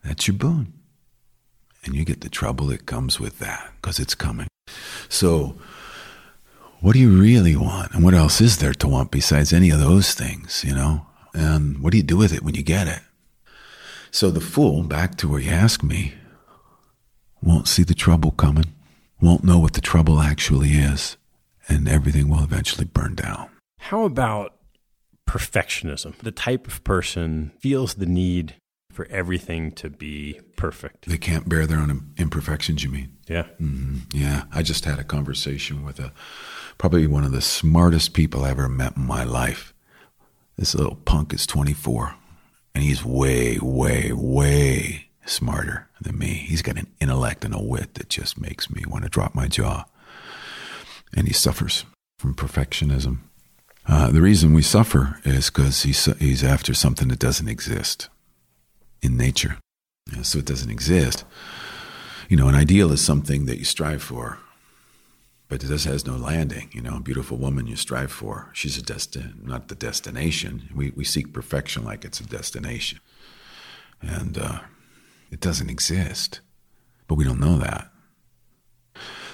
That's your boon. And you get the trouble that comes with that because it's coming. So, what do you really want? And what else is there to want besides any of those things, you know? And what do you do with it when you get it? So the fool, back to where you ask me, won't see the trouble coming, won't know what the trouble actually is, and everything will eventually burn down. How about perfectionism? The type of person feels the need for everything to be perfect. They can't bear their own imperfections, you mean? Yeah. Mm-hmm. Yeah. I just had a conversation with a probably one of the smartest people I ever met in my life. This little punk is 24, and he's way, way, way smarter than me. He's got an intellect and a wit that just makes me want to drop my jaw. And he suffers from perfectionism. Uh, the reason we suffer is because he's, he's after something that doesn't exist in nature. Yeah, so it doesn't exist. You know, an ideal is something that you strive for, but it just has no landing. You know, a beautiful woman you strive for, she's a destin, not the destination. We, we seek perfection like it's a destination. And uh, it doesn't exist, but we don't know that.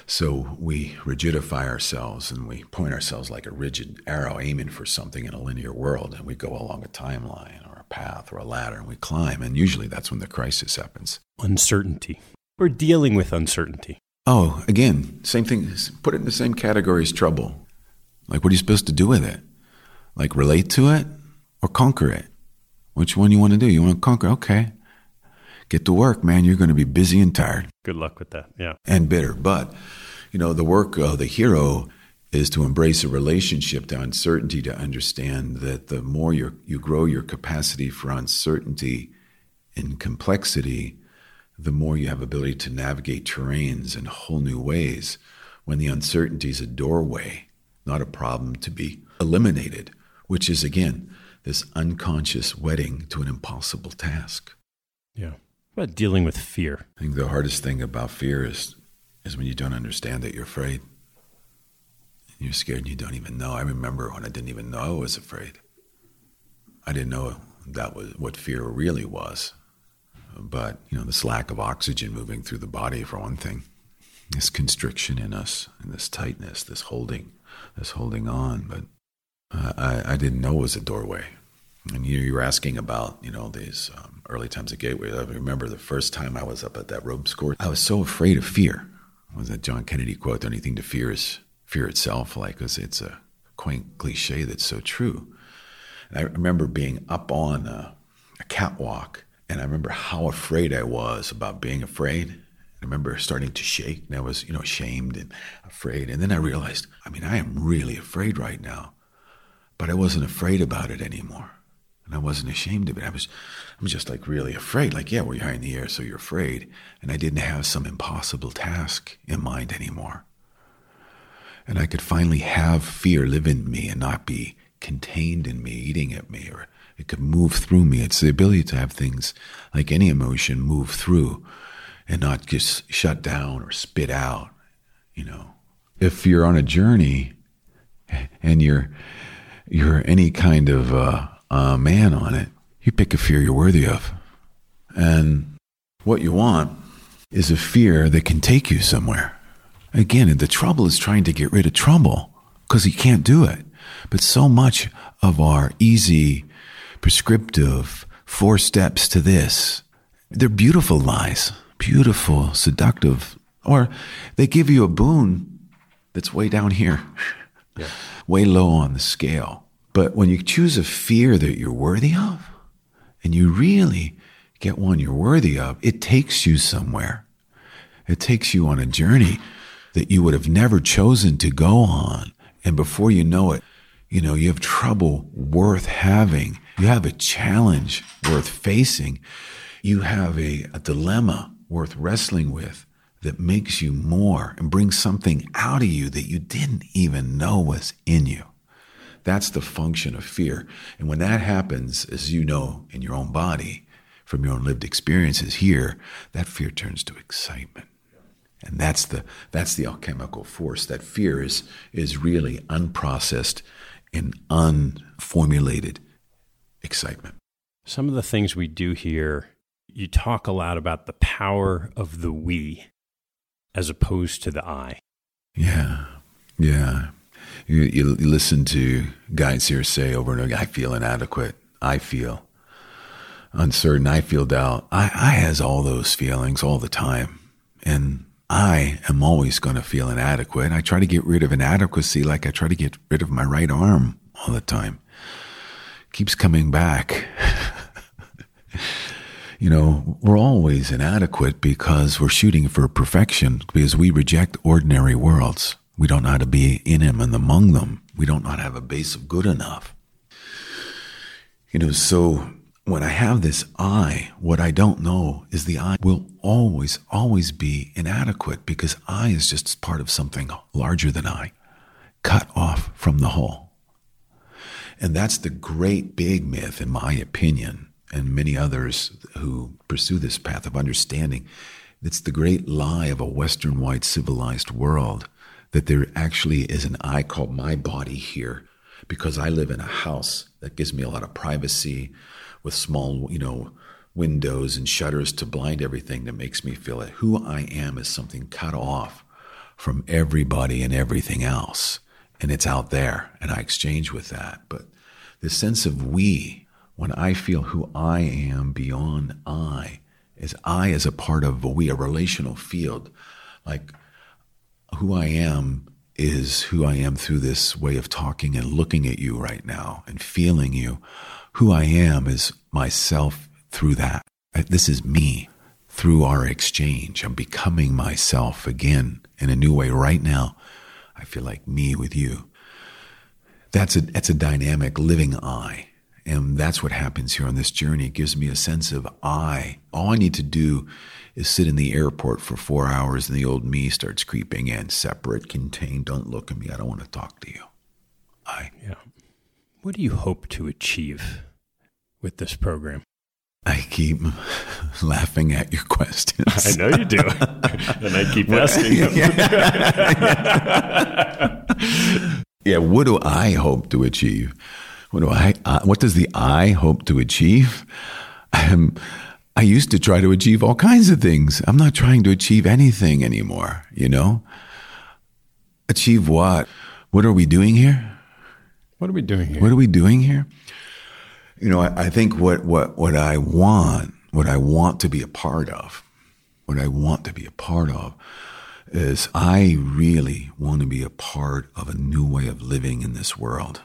So we rigidify ourselves and we point ourselves like a rigid arrow aiming for something in a linear world, and we go along a timeline or a path or a ladder and we climb. And usually that's when the crisis happens. Uncertainty. We're dealing with uncertainty. Oh, again, same thing. Put it in the same category as trouble. Like, what are you supposed to do with it? Like, relate to it or conquer it? Which one you want to do? You want to conquer? Okay. Get to work, man. You're going to be busy and tired. Good luck with that. Yeah. And bitter. But, you know, the work of the hero is to embrace a relationship to uncertainty, to understand that the more you you grow your capacity for uncertainty and complexity, the more you have ability to navigate terrains in whole new ways when the uncertainty is a doorway, not a problem to be eliminated, which is, again, this unconscious wedding to an impossible task. Yeah. What about dealing with fear? I think the hardest thing about fear is, is when you don't understand that you're afraid. You're scared and you don't even know. I remember when I didn't even know I was afraid. I didn't know that was what fear really was. But, you know, this lack of oxygen moving through the body, for one thing, this constriction in us, and this tightness, this holding, this holding on. But I, I didn't know it was a doorway. And you, you were asking about, you know, these um, early times at Gateway. I remember the first time I was up at that rope course, I was so afraid of fear. It was that John Kennedy quote, the only thing to fear is fear itself, like, because it's a quaint cliche that's so true. And I remember being up on a, a catwalk and I remember how afraid I was about being afraid. I remember starting to shake and I was, you know, ashamed and afraid. And then I realized, I mean, I am really afraid right now. But I wasn't afraid about it anymore. And I wasn't ashamed of it. I was I was just like really afraid. Like, yeah, well, you're high in the air, so you're afraid. And I didn't have some impossible task in mind anymore. And I could finally have fear live in me and not be contained in me, eating at me, or it could move through me. It's the ability to have things like any emotion move through and not just shut down or spit out, you know. If you're on a journey and you're you're any kind of uh, uh, man on it, you pick a fear you're worthy of. And what you want is a fear that can take you somewhere. Again, the trouble is trying to get rid of trouble because you can't do it. But so much of our easy prescriptive, four steps to this. They're beautiful lies, beautiful, seductive, or they give you a boon that's way down here, yeah. way low on the scale. But when you choose a fear that you're worthy of, and you really get one you're worthy of, it takes you somewhere. It takes you on a journey that you would have never chosen to go on. And before you know it, you know, you have trouble worth having you have a challenge worth facing. You have a, a dilemma worth wrestling with that makes you more and brings something out of you that you didn't even know was in you. That's the function of fear. And when that happens, as you know in your own body, from your own lived experiences here, that fear turns to excitement. And that's the that's the alchemical force. That fear is is really unprocessed and unformulated excitement. Some of the things we do here, you talk a lot about the power of the we as opposed to the I. Yeah. Yeah. You, you, listen to guys here say over and over, I feel inadequate. I feel uncertain. I feel doubt. I, I has all those feelings all the time. And I am always going to feel inadequate. I try to get rid of inadequacy like I try to get rid of my right arm all the time. Keeps coming back. you know, we're always inadequate because we're shooting for perfection because we reject ordinary worlds. We don't know how to be in them and among them. We don't know how to have a base of good enough. You know, so when I have this I, what I don't know is the I will always, always be inadequate because I is just part of something larger than I, cut off from the whole. And that's the great big myth, in my opinion, and many others who pursue this path of understanding. It's the great lie of a Western white civilized world that there actually is an I called my body here because I live in a house that gives me a lot of privacy with small, you know, windows and shutters to blind everything that makes me feel that who I am is something cut off from everybody and everything else. And it's out there, and I exchange with that. But the sense of we, when I feel who I am beyond I, is I as a part of a we, a relational field. Like who I am is who I am through this way of talking and looking at you right now and feeling you. Who I am is myself through that. Uh, this is me through our exchange. I'm becoming myself again in a new way right now. I feel like me with you. That's a that's a dynamic living I. And that's what happens here on this journey. It gives me a sense of I. All I need to do is sit in the airport for four hours and the old me starts creeping in, separate, contained. Don't look at me. I don't want to talk to you. I. Yeah. What do you hope to achieve with this program? I keep laughing at your questions. I know you do. and I keep asking them. yeah, what do I hope to achieve? What do I uh, what does the I hope to achieve? Um, I used to try to achieve all kinds of things. I'm not trying to achieve anything anymore, you know? Achieve what? What are we doing here? What are we doing here? What are we doing here? You know, I, I think what, what, what I want, what I want to be a part of, what I want to be a part of is I really want to be a part of a new way of living in this world,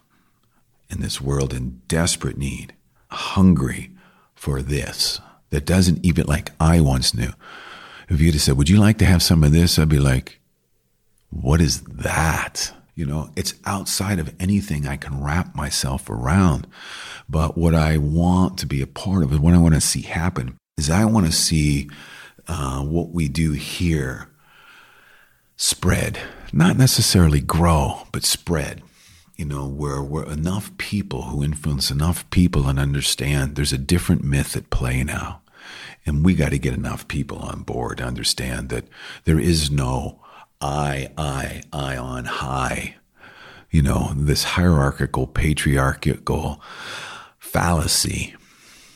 in this world in desperate need, hungry for this that doesn't even like I once knew. If you'd have said, Would you like to have some of this? I'd be like, What is that? You know, it's outside of anything I can wrap myself around. But what I want to be a part of, what I want to see happen, is I want to see uh, what we do here spread, not necessarily grow, but spread. You know, where where enough people who influence enough people and understand there's a different myth at play now. And we got to get enough people on board to understand that there is no I, I, I on high. You know, this hierarchical, patriarchal fallacy.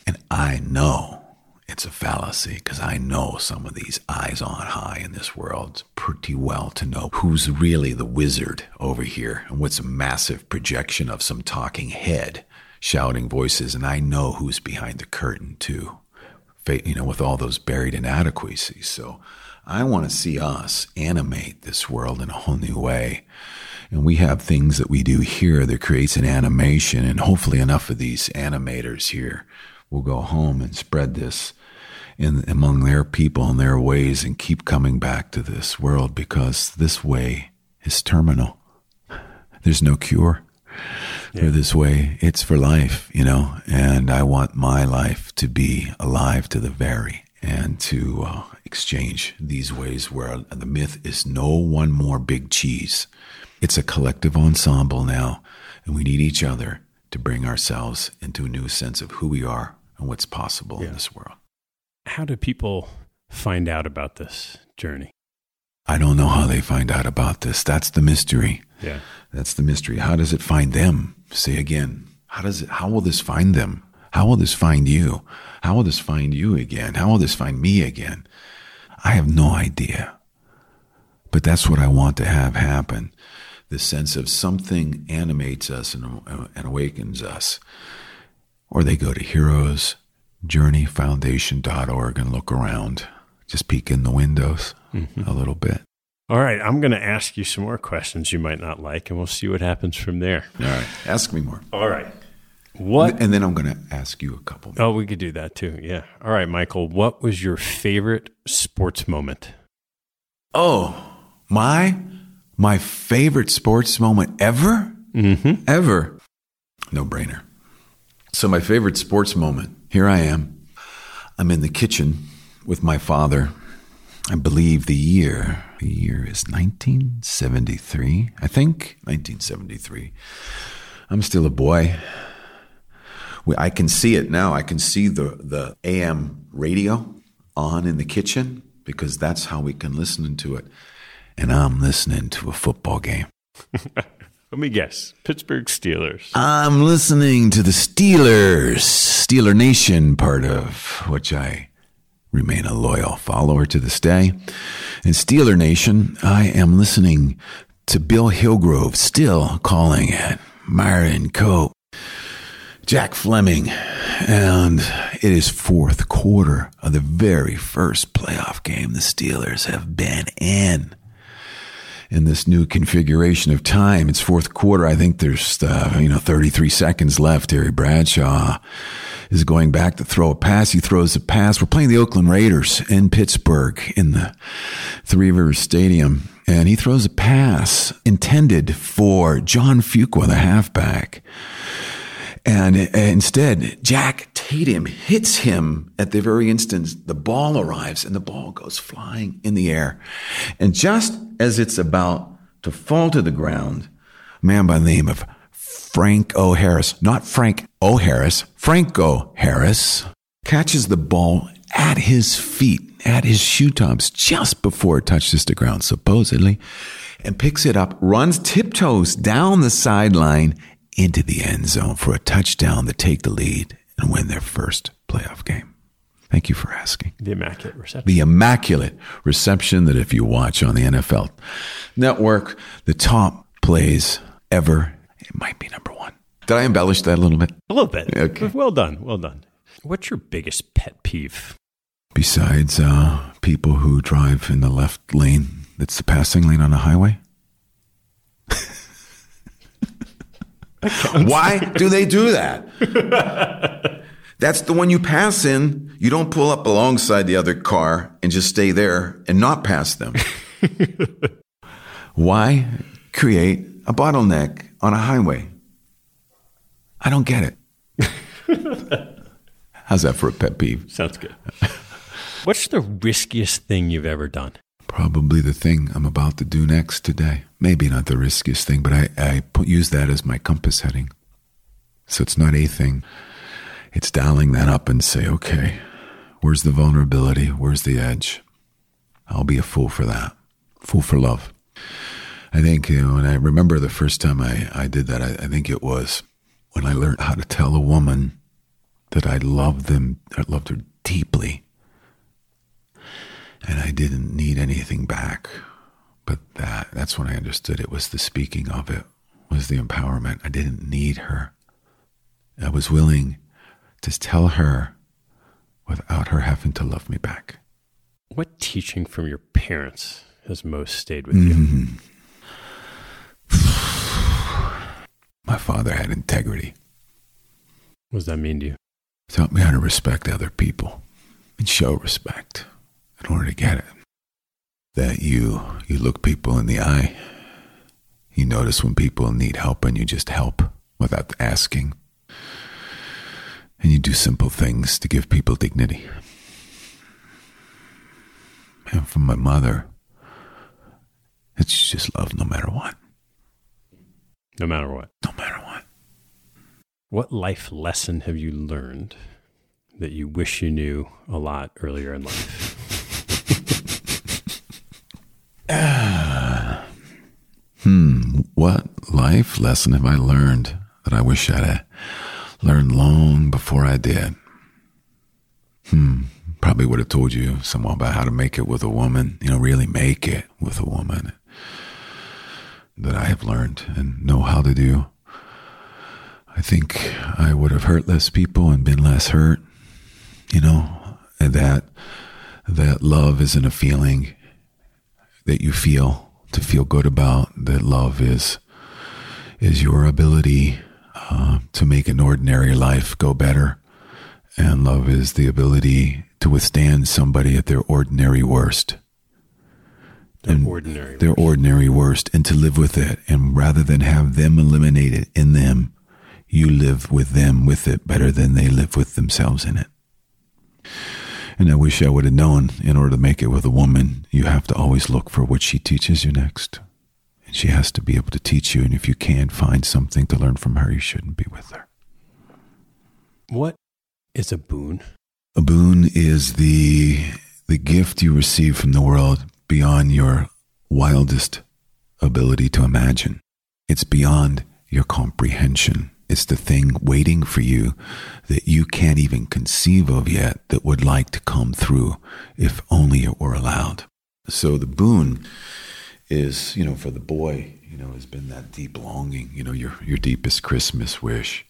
And I know it's a fallacy because I know some of these eyes on high in this world pretty well to know who's really the wizard over here and what's a massive projection of some talking head shouting voices. And I know who's behind the curtain too, you know, with all those buried inadequacies. So I want to see us animate this world in a whole new way. And we have things that we do here that creates an animation. And hopefully, enough of these animators here will go home and spread this in among their people and their ways and keep coming back to this world because this way is terminal. There's no cure yeah. for this way. It's for life, you know, and I want my life to be alive to the very and to uh, exchange these ways where the myth is no one more big cheese. It's a collective ensemble now, and we need each other to bring ourselves into a new sense of who we are and what's possible yeah. in this world. How do people find out about this journey? I don't know how they find out about this. That's the mystery. Yeah. That's the mystery. How does it find them? Say again. How does it how will this find them? How will this find you? How will this find you again? How will this find me again? I have no idea. But that's what I want to have happen. The sense of something animates us and, and awakens us. Or they go to herosjourneyfoundation.org and look around. Just peek in the windows mm-hmm. a little bit. All right, I'm going to ask you some more questions you might not like, and we'll see what happens from there. All right, ask me more. All right. What? And then I'm going to ask you a couple. More. Oh, we could do that too. Yeah. All right, Michael. What was your favorite sports moment? Oh, my my favorite sports moment ever, mm-hmm. ever, no brainer. So my favorite sports moment. Here I am. I'm in the kitchen with my father. I believe the year the year is 1973. I think 1973. I'm still a boy. I can see it now. I can see the, the AM radio on in the kitchen because that's how we can listen to it. And I'm listening to a football game. Let me guess Pittsburgh Steelers. I'm listening to the Steelers, Steeler Nation part of which I remain a loyal follower to this day. In Steeler Nation, I am listening to Bill Hillgrove still calling it Myron Cope Jack Fleming. And it is fourth quarter of the very first playoff game the Steelers have been in. In this new configuration of time, it's fourth quarter. I think there's, uh, you know, 33 seconds left. Terry Bradshaw is going back to throw a pass. He throws a pass. We're playing the Oakland Raiders in Pittsburgh in the Three Rivers Stadium. And he throws a pass intended for John Fuqua, the halfback. And instead, Jack Tatum hits him at the very instant the ball arrives and the ball goes flying in the air. And just as it's about to fall to the ground, a man by the name of Frank O. Harris, not Frank O. Harris, Franco Harris, catches the ball at his feet, at his shoe tops, just before it touches the ground, supposedly, and picks it up, runs tiptoes down the sideline into the end zone for a touchdown to take the lead and win their first playoff game. Thank you for asking. The immaculate reception. The immaculate reception that if you watch on the NFL network, the top plays ever, it might be number one. Did I embellish that a little bit? A little bit. Okay. Well done. Well done. What's your biggest pet peeve? Besides uh, people who drive in the left lane, that's the passing lane on a highway? Why do they do that? That's the one you pass in. You don't pull up alongside the other car and just stay there and not pass them. Why create a bottleneck on a highway? I don't get it. How's that for a pet peeve? Sounds good. What's the riskiest thing you've ever done? probably the thing I'm about to do next today. Maybe not the riskiest thing, but I, I put, use that as my compass heading. So it's not a thing. It's dialing that up and say, okay, where's the vulnerability? Where's the edge? I'll be a fool for that. Fool for love. I think, you know, when I remember the first time I, I did that, I, I think it was when I learned how to tell a woman that I loved them, I loved her deeply and I didn't need anything back. But that that's when I understood it was the speaking of it, was the empowerment. I didn't need her. I was willing to tell her without her having to love me back. What teaching from your parents has most stayed with you? Mm-hmm. My father had integrity. What does that mean to you? Taught me how to respect other people and show respect in order to get it. That you you look people in the eye. You notice when people need help and you just help without asking. And you do simple things to give people dignity. and from my mother. It's just love no matter what. No matter what. No matter what. What life lesson have you learned that you wish you knew a lot earlier in life? Uh, hmm. What life lesson have I learned that I wish I'd learned long before I did? Hmm. Probably would have told you somewhat about how to make it with a woman, you know, really make it with a woman that I have learned and know how to do. I think I would have hurt less people and been less hurt, you know, and that that love isn't a feeling that you feel to feel good about. That love is is your ability uh, to make an ordinary life go better, and love is the ability to withstand somebody at their ordinary worst their and ordinary their worst. ordinary worst and to live with it and rather than have them eliminated in them you live with them with it better than they live with themselves in it and i wish i would have known in order to make it with a woman you have to always look for what she teaches you next and she has to be able to teach you and if you can't find something to learn from her you shouldn't be with her what is a boon a boon is the the gift you receive from the world beyond your wildest ability to imagine. It's beyond your comprehension. It's the thing waiting for you that you can't even conceive of yet that would like to come through if only it were allowed. So the boon is, you know, for the boy, you know, has been that deep longing, you know, your your deepest Christmas wish.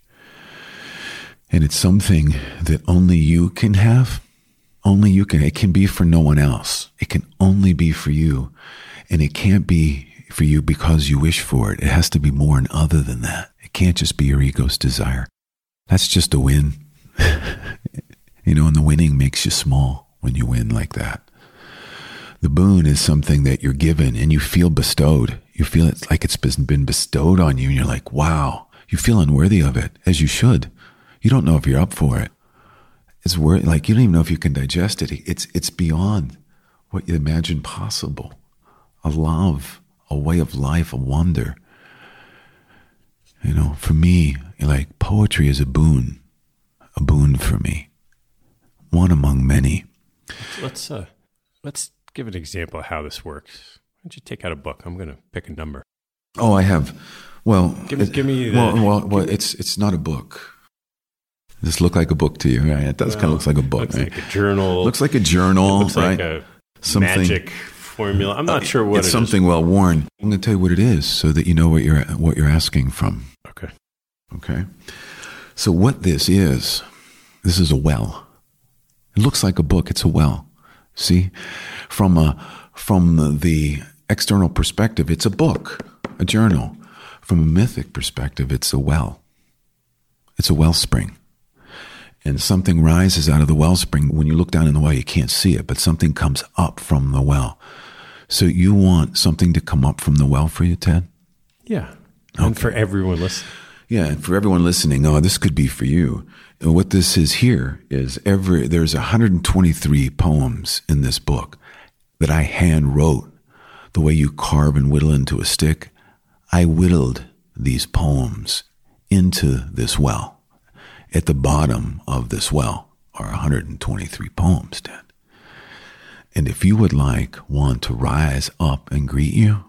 And it's something that only you can have only you can. It can be for no one else. It can only be for you. And it can't be for you because you wish for it. It has to be more and other than that. It can't just be your ego's desire. That's just a win. you know, and the winning makes you small when you win like that. The boon is something that you're given and you feel bestowed. You feel it's like it's been bestowed on you and you're like, wow, you feel unworthy of it, as you should. You don't know if you're up for it it's worth like you don't even know if you can digest it. It's it's beyond what you imagine possible. A love, a way of life, a wonder. You know, for me, like poetry is a boon, a boon for me, one among many. Let's uh, let's give an example of how this works. Why don't you take out a book? I'm going to pick a number. Oh, I have. Well, give me, it, give me the, well, well, well it's it's not a book. Does this look like a book to you? Right? It does well, kind of looks like a book. Looks right? like a journal. Looks like a journal. looks right? like a something, magic formula. I'm not uh, sure what it's something well worn. I'm going to tell you what it is, so that you know what you're what you're asking from. Okay. Okay. So what this is, this is a well. It looks like a book. It's a well. See, from a from the external perspective, it's a book, a journal. From a mythic perspective, it's a well. It's a wellspring and something rises out of the wellspring. When you look down in the well, you can't see it, but something comes up from the well. So you want something to come up from the well for you, Ted? Yeah. Okay. And for everyone listening. Yeah, and for everyone listening, oh, this could be for you. And what this is here is every there's 123 poems in this book that I hand wrote. The way you carve and whittle into a stick, I whittled these poems into this well at the bottom of this well are 123 poems, Ted. And if you would like one to rise up and greet you,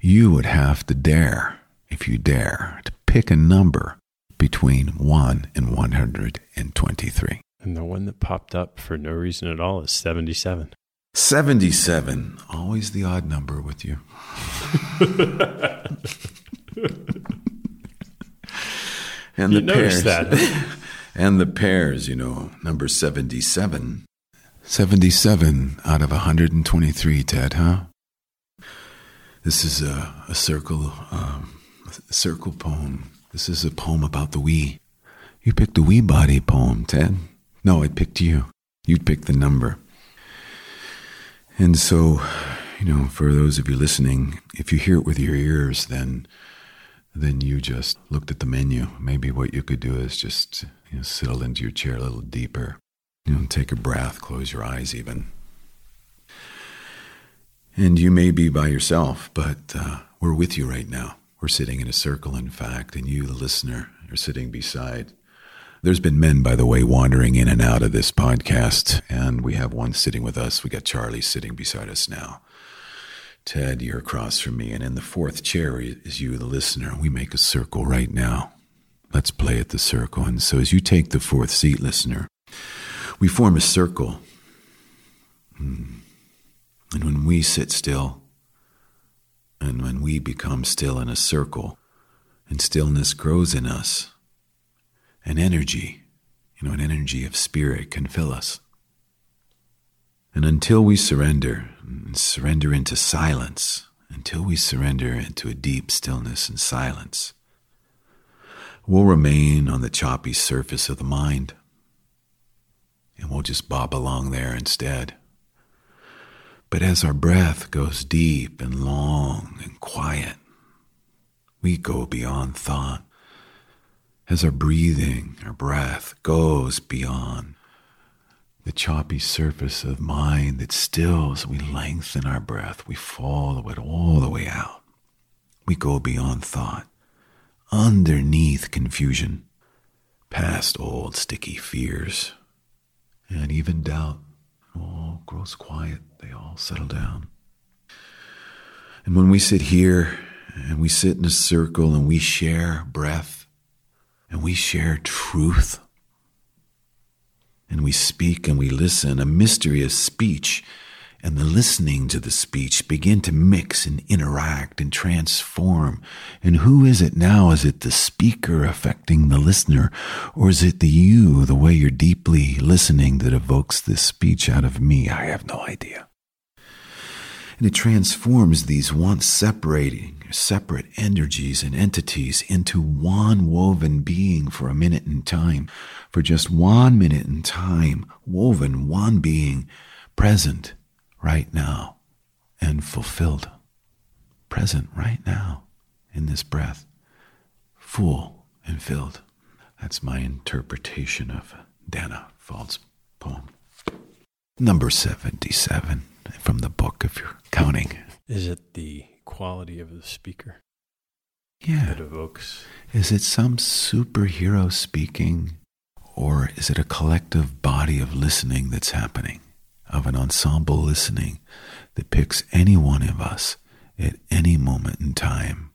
you would have to dare, if you dare, to pick a number between 1 and 123. And the one that popped up for no reason at all is 77. 77. Always the odd number with you. and you the pairs. that. and the pairs, you know, number 77. 77 out of 123, Ted, huh? This is a, a circle, um, a circle poem. This is a poem about the we. You picked the we body poem, Ted. No, I picked you. You picked the number. And so, you know, for those of you listening, if you hear it with your ears, then then you just looked at the menu. Maybe what you could do is just you know, settle into your chair a little deeper. You know, take a breath, close your eyes even. And you may be by yourself, but uh, we're with you right now. We're sitting in a circle, in fact, and you, the listener, are sitting beside. There's been men, by the way, wandering in and out of this podcast, and we have one sitting with us. We got Charlie sitting beside us now. Ted, you're across from me, and in the fourth chair is you, the listener. We make a circle right now. Let's play at the circle. And so, as you take the fourth seat, listener, we form a circle. Hmm. And when we sit still, and when we become still in a circle, and stillness grows in us, an energy, you know, an energy of spirit can fill us. And until we surrender, and surrender into silence, until we surrender into a deep stillness and silence, we'll remain on the choppy surface of the mind, and we'll just bob along there instead. But as our breath goes deep and long and quiet, we go beyond thought. As our breathing, our breath goes beyond the choppy surface of mind that stills, we lengthen our breath, we follow it all the way out. We go beyond thought, underneath confusion, past old sticky fears, and even doubt all grows quiet. They all settle down. And when we sit here and we sit in a circle and we share breath and we share truth and we speak and we listen, a mystery mysterious speech and the listening to the speech begin to mix and interact and transform. And who is it now? Is it the speaker affecting the listener? Or is it the you, the way you're deeply listening that evokes this speech out of me? I have no idea. And it transforms these once separating, separate energies and entities into one woven being for a minute in time. For just one minute in time, woven one being, present right now and fulfilled, present right now in this breath, full and filled. That's my interpretation of Danna Faulds' poem. Number 77 from the book, if you're counting. Is it the quality of the speaker Yeah. that evokes? Is it some superhero speaking, or is it a collective body of listening that's happening, of an ensemble listening that picks any one of us at any moment in time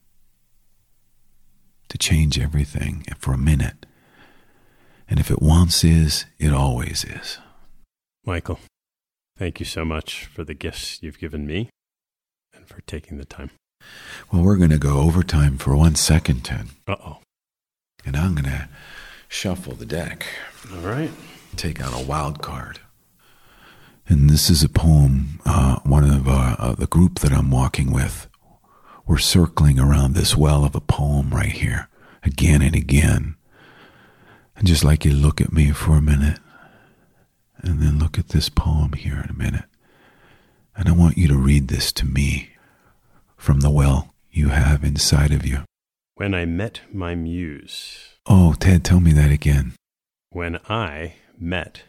to change everything for a minute? And if it once is, it always is. Michael, thank you so much for the gifts you've given me and for taking the time. Well, we're going to go overtime for one second, Ted, Uh oh. and I'm going to shuffle the deck. All right. take out a wild card. And this is a poem, uh, one of uh, uh, the group that I'm walking with. We're circling around this well of a poem right here, again and again. And just like you look at me for a minute, and then look at this poem here in a minute. And I want you to read this to me from the well you have inside of you. When I met my muse. Oh, Ted, tell me that again. When I met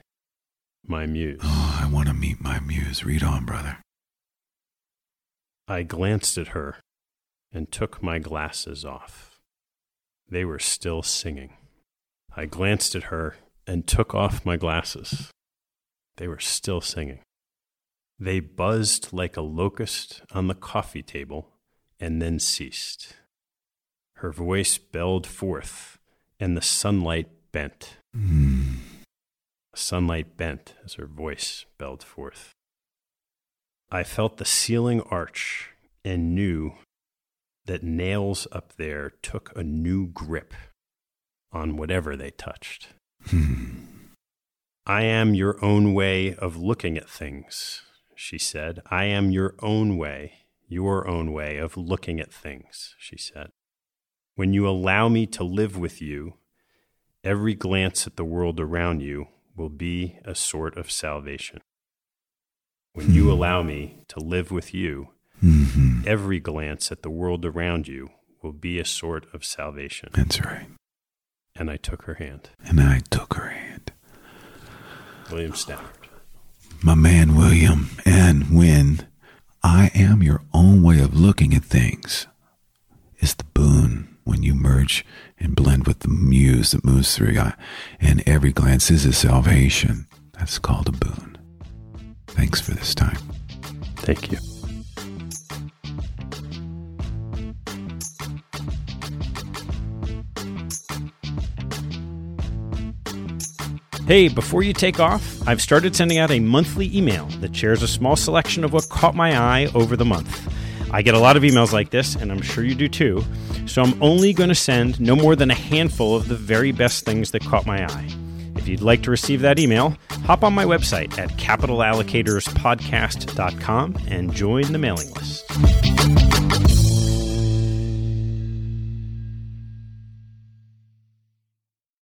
my muse. Oh, I want to meet my muse. Read on, brother. I glanced at her and took my glasses off. They were still singing. I glanced at her and took off my glasses. They were still singing. They buzzed like a locust on the coffee table and then ceased. Her voice belled forth, and the sunlight bent. Hmm. Sunlight bent as her voice belled forth. I felt the ceiling arch and knew that nails up there took a new grip on whatever they touched. Hmm. I am your own way of looking at things, she said. I am your own way, your own way of looking at things, she said. When you allow me to live with you, every glance at the world around you will be a sort of salvation. When you hmm. allow me to live with you, mm-hmm. every glance at the world around you will be a sort of salvation. That's right. And I took her hand. And I took her hand. William Stafford. My man, William. And when I am your own way of looking at things, is the boon news that moves through you, and every glance is a salvation. That's called a boon. Thanks for this time. Thank you. Hey, before you take off, I've started sending out a monthly email that shares a small selection of what caught my eye over the month. I get a lot of emails like this, and I'm sure you do too, so I'm only going to send no more than a handful of the very best things that caught my eye. If you'd like to receive that email, hop on my website at capitalallocatorspodcast.com and join the mailing list.